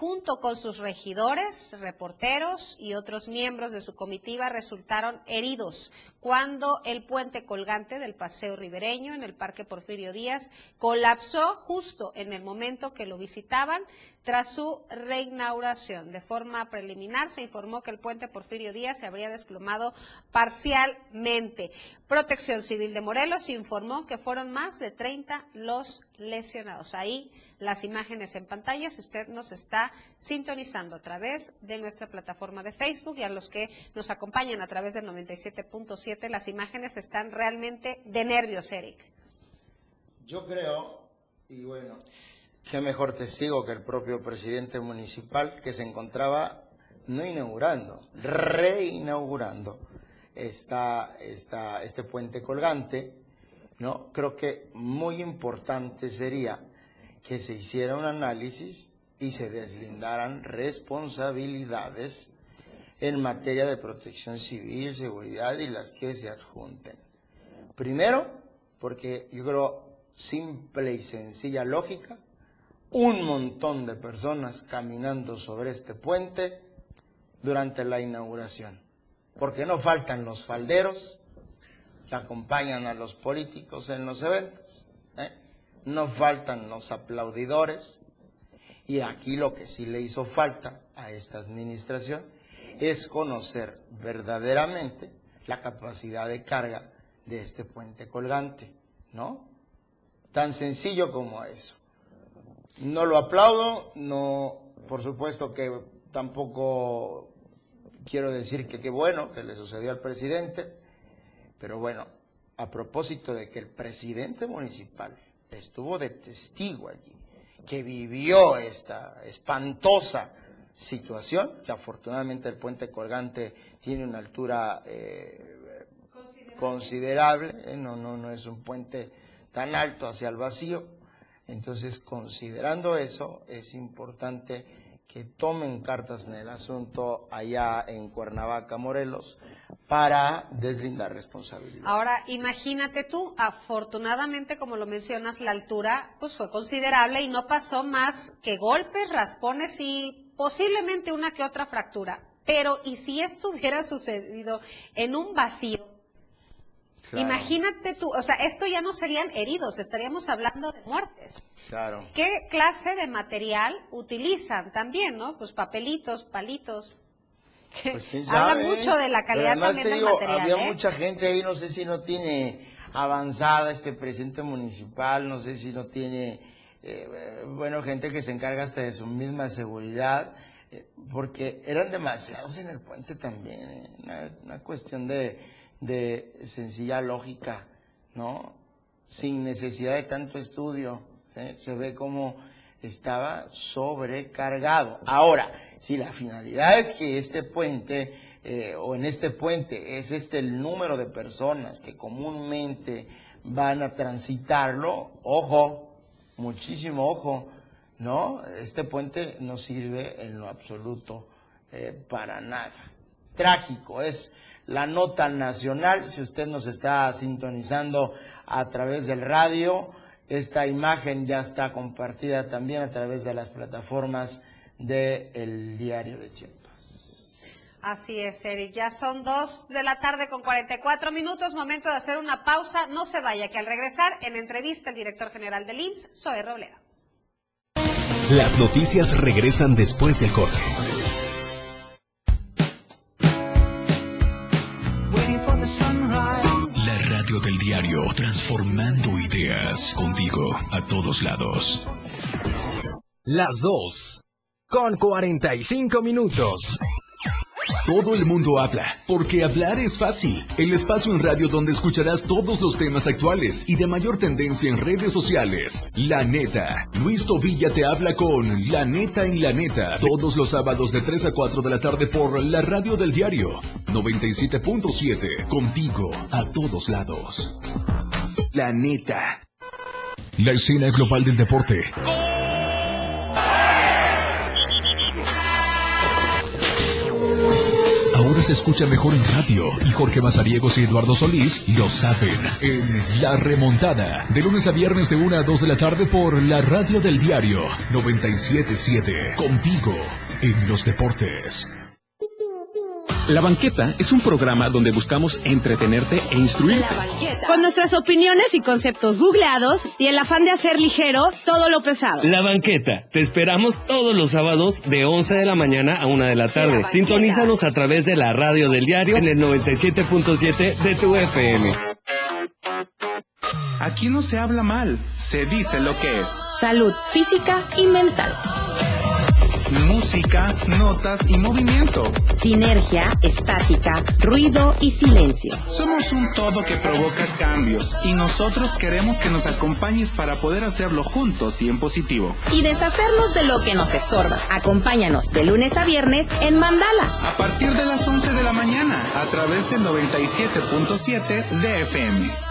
junto con sus regidores, reporteros y otros miembros de su comitiva resultaron heridos cuando el puente colgante del Paseo Ribereño en el Parque Porfirio Díaz colapsó justo en el momento que lo visitaban tras su reinauguración. De forma preliminar se informó que el puente Porfirio Díaz se habría desplomado parcialmente. Protección Civil de Morelos informó que fueron más de 30 los lesionados. Ahí las imágenes en pantalla si usted nos está sintonizando a través de nuestra plataforma de Facebook y a los que nos acompañan a través del 97.7 las imágenes están realmente de nervios, Eric. Yo creo, y bueno, qué mejor testigo que el propio presidente municipal que se encontraba no inaugurando, reinaugurando esta, esta, este puente colgante, ¿no? Creo que muy importante sería que se hiciera un análisis y se deslindaran responsabilidades en materia de protección civil, seguridad y las que se adjunten. Primero, porque yo creo simple y sencilla lógica, un montón de personas caminando sobre este puente durante la inauguración, porque no faltan los falderos que acompañan a los políticos en los eventos, ¿eh? no faltan los aplaudidores, y aquí lo que sí le hizo falta a esta administración es conocer verdaderamente la capacidad de carga de este puente colgante, ¿no? Tan sencillo como eso. No lo aplaudo, no, por supuesto que tampoco quiero decir que qué bueno que le sucedió al presidente, pero bueno, a propósito de que el presidente municipal estuvo de testigo allí, que vivió esta espantosa situación, que afortunadamente el puente colgante tiene una altura eh, considerable, eh, no, no, no es un puente tan alto hacia el vacío. Entonces, considerando eso, es importante que tomen cartas en el asunto allá en Cuernavaca, Morelos, para deslindar responsabilidad. Ahora, imagínate tú, afortunadamente, como lo mencionas, la altura pues fue considerable y no pasó más que golpes, raspones y posiblemente una que otra fractura, pero ¿y si esto hubiera sucedido en un vacío? Imagínate tú, o sea, esto ya no serían heridos, estaríamos hablando de muertes. Claro. ¿Qué clase de material utilizan también, no? Pues papelitos, palitos. Pues Habla mucho de la calidad también del material. Había ¿eh? mucha gente ahí, no sé si no tiene avanzada este presidente municipal, no sé si no tiene eh, bueno, gente que se encarga hasta de su misma seguridad. eh, porque eran demasiados en el puente también, eh, una, cuestión de, de sencilla lógica, ¿no? Sin necesidad de tanto estudio, se ve como estaba sobrecargado. Ahora, si la finalidad es que este puente, o en este puente, es este el número de personas que comúnmente van a transitarlo, ojo, muchísimo ojo, ¿no? Este puente no sirve en lo absoluto eh, para nada. Trágico, es la nota nacional, si usted nos está sintonizando a través del radio, esta imagen ya está compartida también a través de las plataformas del diario de Chiapas. Así es, Eric. Ya son dos de la tarde con 44 minutos. Momento de hacer una pausa. No se vaya, que al regresar, en entrevista, el director general del IMSS, Zoe Robledo. Las noticias regresan después del corte. La radio del diario, transformando ideas contigo a todos lados. Las dos, con 45 minutos. Todo el mundo habla, porque hablar es fácil. El espacio en radio donde escucharás todos los temas actuales y de mayor tendencia en redes sociales. La neta. Luis Tobilla te habla con La neta en la neta. Todos los sábados de 3 a 4 de la tarde por la radio del diario. 97.7. Contigo a todos lados. La neta. La escena global del deporte. Se escucha mejor en radio y Jorge Mazariegos y Eduardo Solís lo saben en La Remontada, de lunes a viernes de 1 a 2 de la tarde por la radio del diario 977, contigo en los deportes. La Banqueta es un programa donde buscamos entretenerte e instruirte. Con nuestras opiniones y conceptos googleados y el afán de hacer ligero todo lo pesado. La Banqueta. Te esperamos todos los sábados de 11 de la mañana a 1 de la tarde. Sintonízanos a través de la radio del diario en el 97.7 de tu FM. Aquí no se habla mal, se dice lo que es. Salud física y mental. Música, notas y movimiento. Sinergia, estática, ruido y silencio. Somos un todo que provoca cambios y nosotros queremos que nos acompañes para poder hacerlo juntos y en positivo. Y deshacernos de lo que nos estorba. Acompáñanos de lunes a viernes en Mandala. A partir de las 11 de la mañana a través del 97.7 de FM.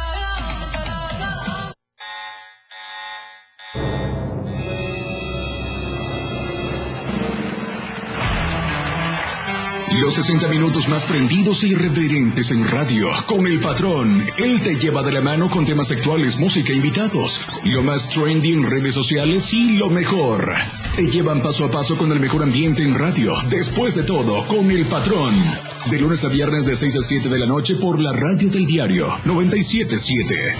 Los 60 minutos más prendidos e irreverentes en radio. Con el patrón. Él te lleva de la mano con temas actuales, música invitados. Lo más trendy en redes sociales y lo mejor. Te llevan paso a paso con el mejor ambiente en radio. Después de todo, con el patrón. De lunes a viernes de 6 a 7 de la noche por la radio del diario 977.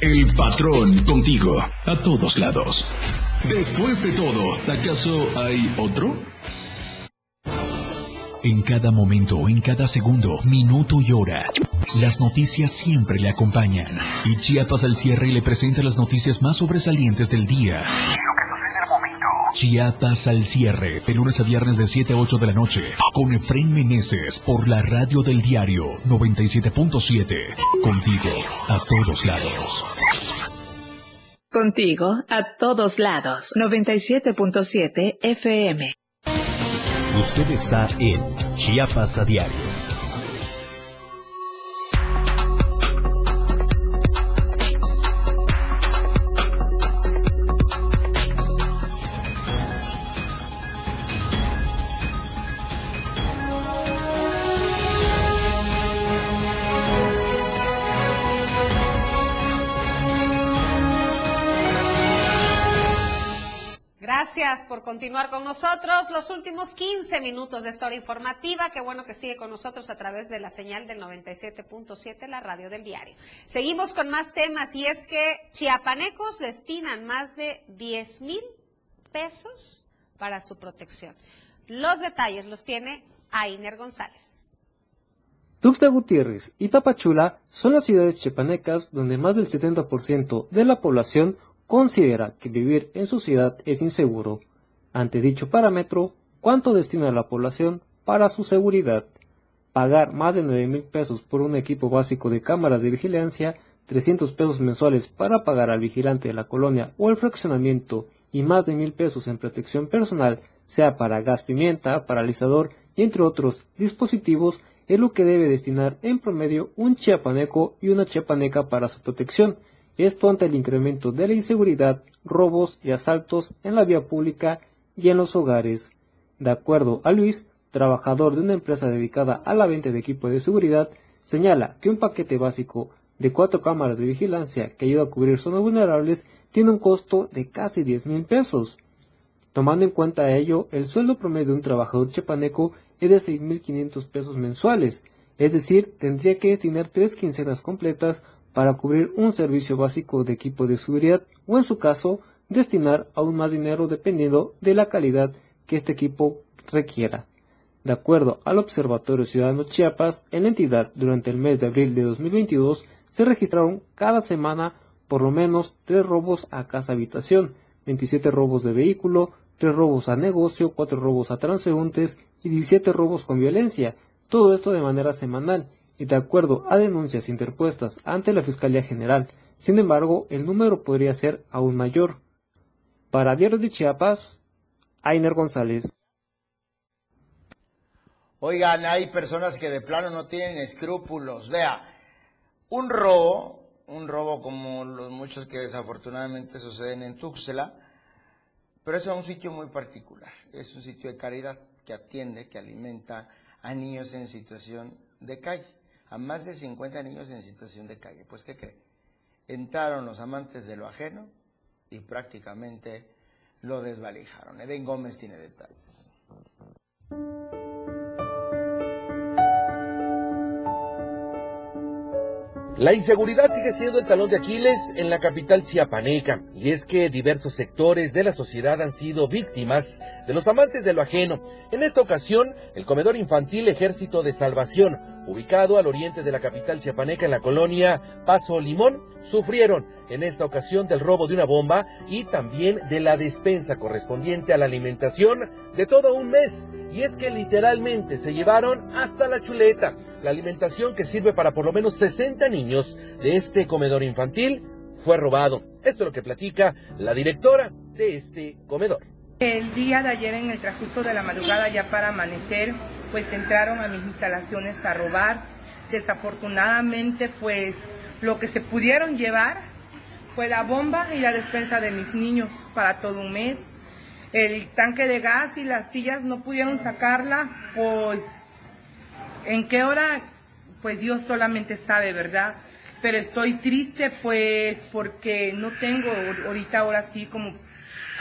El patrón contigo a todos lados. Después de todo, ¿acaso hay otro? En cada momento, en cada segundo, minuto y hora, las noticias siempre le acompañan. Y Chiapas al cierre le presenta las noticias más sobresalientes del día. Chiapas al cierre, de lunes a viernes de 7 a 8 de la noche, con Efraín Meneses por la radio del diario 97.7. Contigo, a todos lados. Contigo a todos lados. 97.7 FM. Usted está en Chiapas a diario. Por continuar con nosotros. Los últimos 15 minutos de esta hora informativa. Qué bueno que sigue con nosotros a través de la señal del 97.7, la radio del diario. Seguimos con más temas y es que chiapanecos destinan más de 10 mil pesos para su protección. Los detalles los tiene Ainer González. Tuxtla Gutiérrez y Tapachula son las ciudades chiapanecas donde más del 70% de la población considera que vivir en su ciudad es inseguro. Ante dicho parámetro, cuánto destina la población para su seguridad. Pagar más de 9 mil pesos por un equipo básico de cámaras de vigilancia, 300 pesos mensuales para pagar al vigilante de la colonia o el fraccionamiento y más de mil pesos en protección personal, sea para gas pimienta, paralizador entre otros dispositivos, es lo que debe destinar en promedio un chiapaneco y una chiapaneca para su protección. Esto ante el incremento de la inseguridad, robos y asaltos en la vía pública y en los hogares. De acuerdo a Luis, trabajador de una empresa dedicada a la venta de equipo de seguridad, señala que un paquete básico de cuatro cámaras de vigilancia que ayuda a cubrir zonas vulnerables tiene un costo de casi 10 mil pesos. Tomando en cuenta ello, el sueldo promedio de un trabajador chepaneco es de 6.500 pesos mensuales, es decir, tendría que destinar tres quincenas completas para cubrir un servicio básico de equipo de seguridad o en su caso, destinar aún más dinero dependiendo de la calidad que este equipo requiera. De acuerdo al Observatorio Ciudadano Chiapas, en la entidad durante el mes de abril de 2022 se registraron cada semana por lo menos tres robos a casa habitación, 27 robos de vehículo, tres robos a negocio, cuatro robos a transeúntes y 17 robos con violencia, todo esto de manera semanal y de acuerdo a denuncias interpuestas ante la Fiscalía General. Sin embargo, el número podría ser aún mayor. Para Diario de Chiapas, Ainer González. Oigan, hay personas que de plano no tienen escrúpulos. Vea, un robo, un robo como los muchos que desafortunadamente suceden en Tuxtla, pero es un sitio muy particular. Es un sitio de caridad que atiende, que alimenta a niños en situación de calle, a más de 50 niños en situación de calle. Pues, ¿qué cree? Entraron los amantes de lo ajeno y prácticamente lo desvalijaron. Eden Gómez tiene detalles. La inseguridad sigue siendo el talón de Aquiles en la capital chiapaneca, y es que diversos sectores de la sociedad han sido víctimas de los amantes de lo ajeno. En esta ocasión, el comedor infantil Ejército de Salvación, ubicado al oriente de la capital chiapaneca en la colonia Paso Limón, sufrieron en esta ocasión del robo de una bomba y también de la despensa correspondiente a la alimentación de todo un mes. Y es que literalmente se llevaron hasta la chuleta, la alimentación que sirve para por lo menos 60 niños de este comedor infantil fue robado. Esto es lo que platica la directora de este comedor. El día de ayer en el transcurso de la madrugada ya para amanecer, pues entraron a mis instalaciones a robar. Desafortunadamente, pues lo que se pudieron llevar fue la bomba y la despensa de mis niños para todo un mes. El tanque de gas y las sillas no pudieron sacarla, pues en qué hora, pues Dios solamente sabe, ¿verdad? Pero estoy triste pues porque no tengo ahorita ahora sí como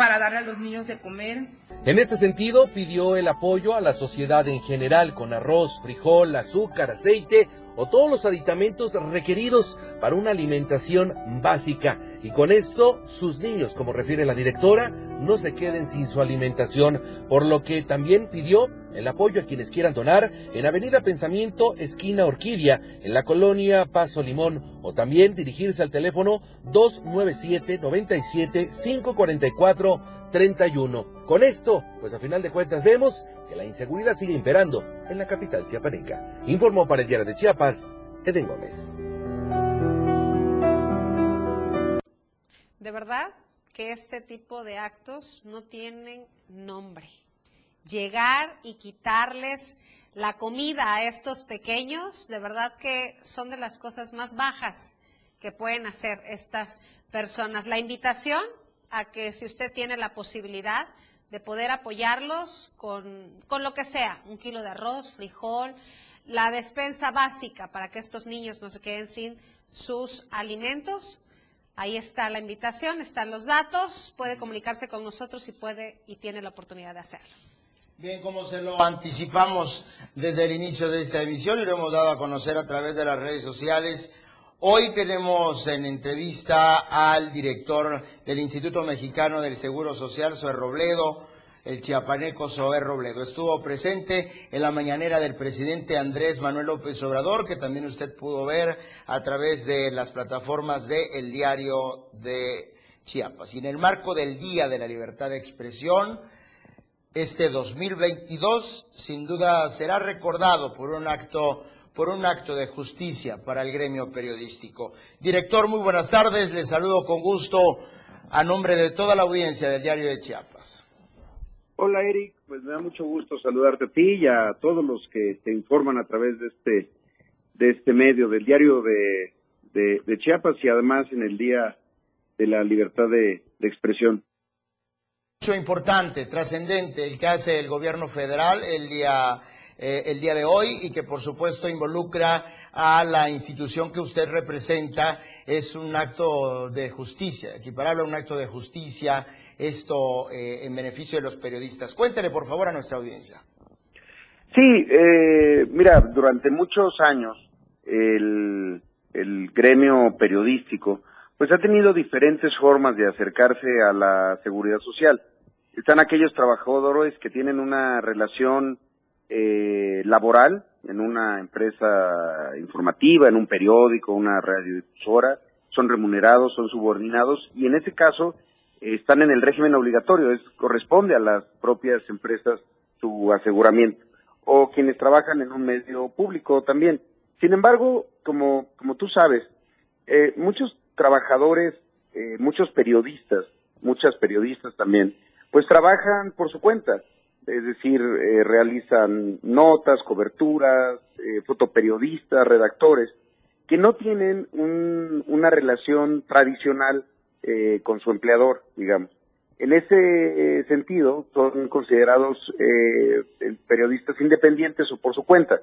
para darle a los niños de comer. En este sentido, pidió el apoyo a la sociedad en general con arroz, frijol, azúcar, aceite o todos los aditamentos requeridos para una alimentación básica. Y con esto, sus niños, como refiere la directora, no se queden sin su alimentación, por lo que también pidió el apoyo a quienes quieran donar en Avenida Pensamiento, esquina Orquídea, en la colonia Paso Limón, o también dirigirse al teléfono 297 97 544 31. Con esto, pues a final de cuentas vemos que la inseguridad sigue imperando en la capital chiapaneca. Informó para el diario de Chiapas, Eden Gómez. De verdad que este tipo de actos no tienen nombre. Llegar y quitarles la comida a estos pequeños, de verdad que son de las cosas más bajas que pueden hacer estas personas. La invitación a que si usted tiene la posibilidad de poder apoyarlos con, con lo que sea, un kilo de arroz, frijol, la despensa básica para que estos niños no se queden sin sus alimentos. Ahí está la invitación, están los datos, puede comunicarse con nosotros y puede y tiene la oportunidad de hacerlo. Bien, como se lo anticipamos desde el inicio de esta emisión y lo hemos dado a conocer a través de las redes sociales, Hoy tenemos en entrevista al director del Instituto Mexicano del Seguro Social, Zoe Robledo, el chiapaneco Zoe Robledo. Estuvo presente en la mañanera del presidente Andrés Manuel López Obrador, que también usted pudo ver a través de las plataformas de El Diario de Chiapas. Y en el marco del Día de la Libertad de Expresión, este 2022 sin duda será recordado por un acto por un acto de justicia para el gremio periodístico. Director, muy buenas tardes. Le saludo con gusto a nombre de toda la audiencia del Diario de Chiapas. Hola Eric, pues me da mucho gusto saludarte a ti y a todos los que te informan a través de este de este medio del Diario de, de, Chiapas y además en el Día de la Libertad de, de Expresión. Mucho importante, trascendente, el que hace el gobierno federal el día eh, el día de hoy y que por supuesto involucra a la institución que usted representa. Es un acto de justicia, equiparable a un acto de justicia, esto eh, en beneficio de los periodistas. Cuéntele por favor a nuestra audiencia. Sí, eh, mira, durante muchos años el, el gremio periodístico pues ha tenido diferentes formas de acercarse a la seguridad social. Están aquellos trabajadores que tienen una relación eh, laboral en una empresa informativa, en un periódico, una radiodifusora, son remunerados, son subordinados y en este caso están en el régimen obligatorio, es corresponde a las propias empresas su aseguramiento o quienes trabajan en un medio público también. Sin embargo, como como tú sabes, eh, muchos trabajadores, eh, muchos periodistas, muchas periodistas también, pues trabajan por su cuenta es decir, eh, realizan notas, coberturas, eh, fotoperiodistas, redactores, que no tienen una relación tradicional eh, con su empleador, digamos. En ese sentido, son considerados periodistas independientes o por su cuenta.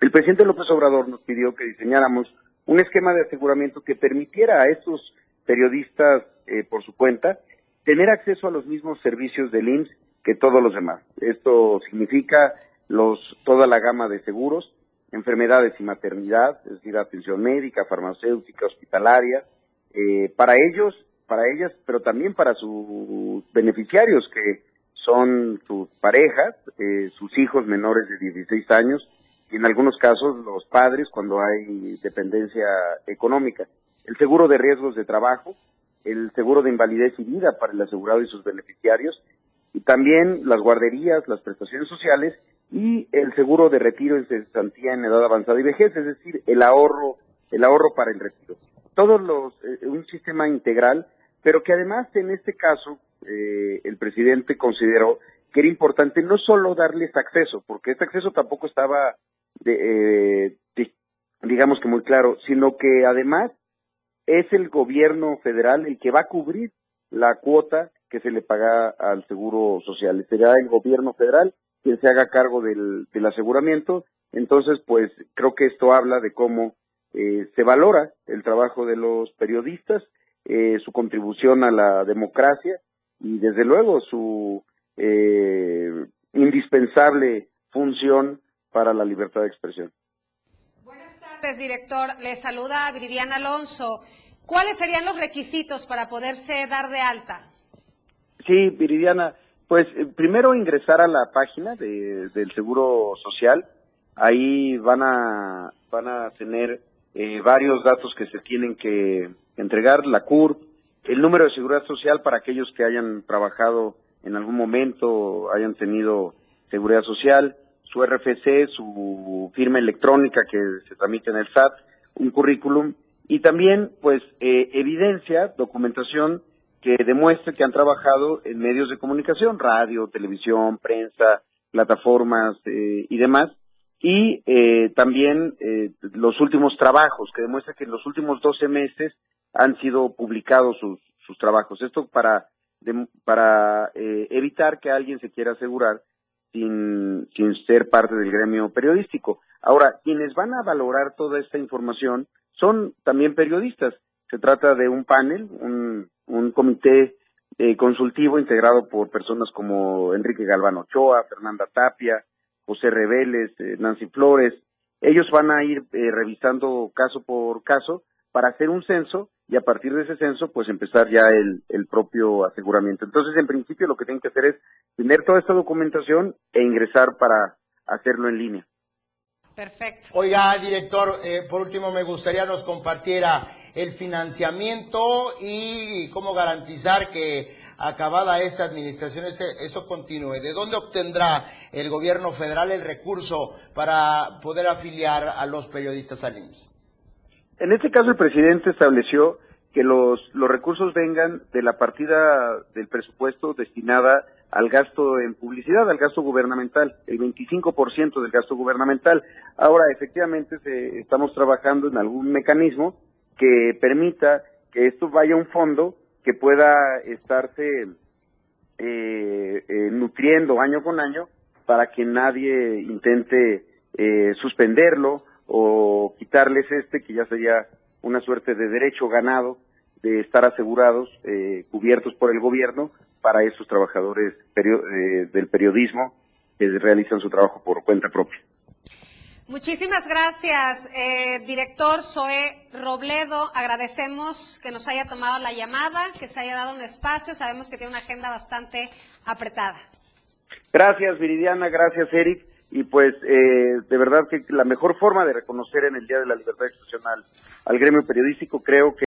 El presidente López Obrador nos pidió que diseñáramos un esquema de aseguramiento que permitiera a estos periodistas por su cuenta tener acceso a los mismos servicios del IMSS que todos los demás. Esto significa los, toda la gama de seguros, enfermedades y maternidad, es decir, atención médica, farmacéutica, hospitalaria, eh, para ellos, para ellas, pero también para sus beneficiarios, que son sus parejas, eh, sus hijos menores de 16 años, y en algunos casos los padres cuando hay dependencia económica. El seguro de riesgos de trabajo, el seguro de invalidez y vida para el asegurado y sus beneficiarios, y también las guarderías, las prestaciones sociales y el seguro de retiro en cesantía en edad avanzada y vejez, es decir, el ahorro, el ahorro para el retiro. Todos los, eh, un sistema integral, pero que además en este caso eh, el presidente consideró que era importante no solo darles acceso, porque este acceso tampoco estaba, de, eh, digamos que muy claro, sino que además es el gobierno federal el que va a cubrir la cuota que se le paga al Seguro Social. Será el gobierno federal quien se haga cargo del, aseguramiento. Entonces, pues creo que esto habla de cómo eh, se valora el trabajo de los periodistas, eh, su contribución a la democracia y desde luego su eh, indispensable función para la libertad de expresión. Buenas tardes, director. Le saluda Viridiana Alonso. ¿Cuáles serían los requisitos para poderse dar de alta? Sí, Viridiana, pues eh, primero ingresar a la página de, del Seguro Social. Ahí van a, van a tener eh, varios datos que se tienen que entregar, la CUR, el número de seguridad social para aquellos que hayan trabajado en algún momento, hayan tenido seguridad social, su RFC, su firma electrónica que se tramite en el SAT, un currículum y también, pues, eh, evidencia, documentación que demuestre que han trabajado en medios de comunicación, radio, televisión, prensa, plataformas eh, y demás, y eh, también eh, los últimos trabajos, que demuestra que en los últimos 12 meses han sido publicados sus, trabajos. Esto para, para evitar que alguien se quiera asegurar sin, sin ser parte del gremio periodístico. Ahora, quienes van a valorar toda esta información son también periodistas. Se trata de un panel, un, un comité eh, consultivo integrado por personas como Enrique Galván Ochoa, Fernanda Tapia, José Reveles, eh, Nancy Flores. Ellos van a ir eh, revisando caso por caso para hacer un censo y a partir de ese censo pues empezar ya el, el propio aseguramiento. Entonces en principio lo que tienen que hacer es tener toda esta documentación e ingresar para hacerlo en línea. Perfecto. Oiga, director, eh, por último me gustaría nos compartiera el financiamiento y cómo garantizar que acabada esta administración este, esto continúe. ¿De dónde obtendrá el gobierno federal el recurso para poder afiliar a los periodistas al IMSS? En este caso el presidente estableció que los, los recursos vengan de la partida del presupuesto destinada al gasto en publicidad, al gasto gubernamental, el 25% del gasto gubernamental. Ahora, efectivamente, se, estamos trabajando en algún mecanismo que permita que esto vaya a un fondo que pueda estarse eh, eh, nutriendo año con año para que nadie intente eh, suspenderlo o quitarles este, que ya sería una suerte de derecho ganado de estar asegurados, eh, cubiertos por el gobierno para esos trabajadores perio- eh, del periodismo que realizan su trabajo por cuenta propia. Muchísimas gracias, eh, director Zoé Robledo. Agradecemos que nos haya tomado la llamada, que se haya dado un espacio. Sabemos que tiene una agenda bastante apretada. Gracias, Viridiana, gracias, Eric. Y pues, eh, de verdad que la mejor forma de reconocer en el Día de la Libertad Excepcional al gremio periodístico creo que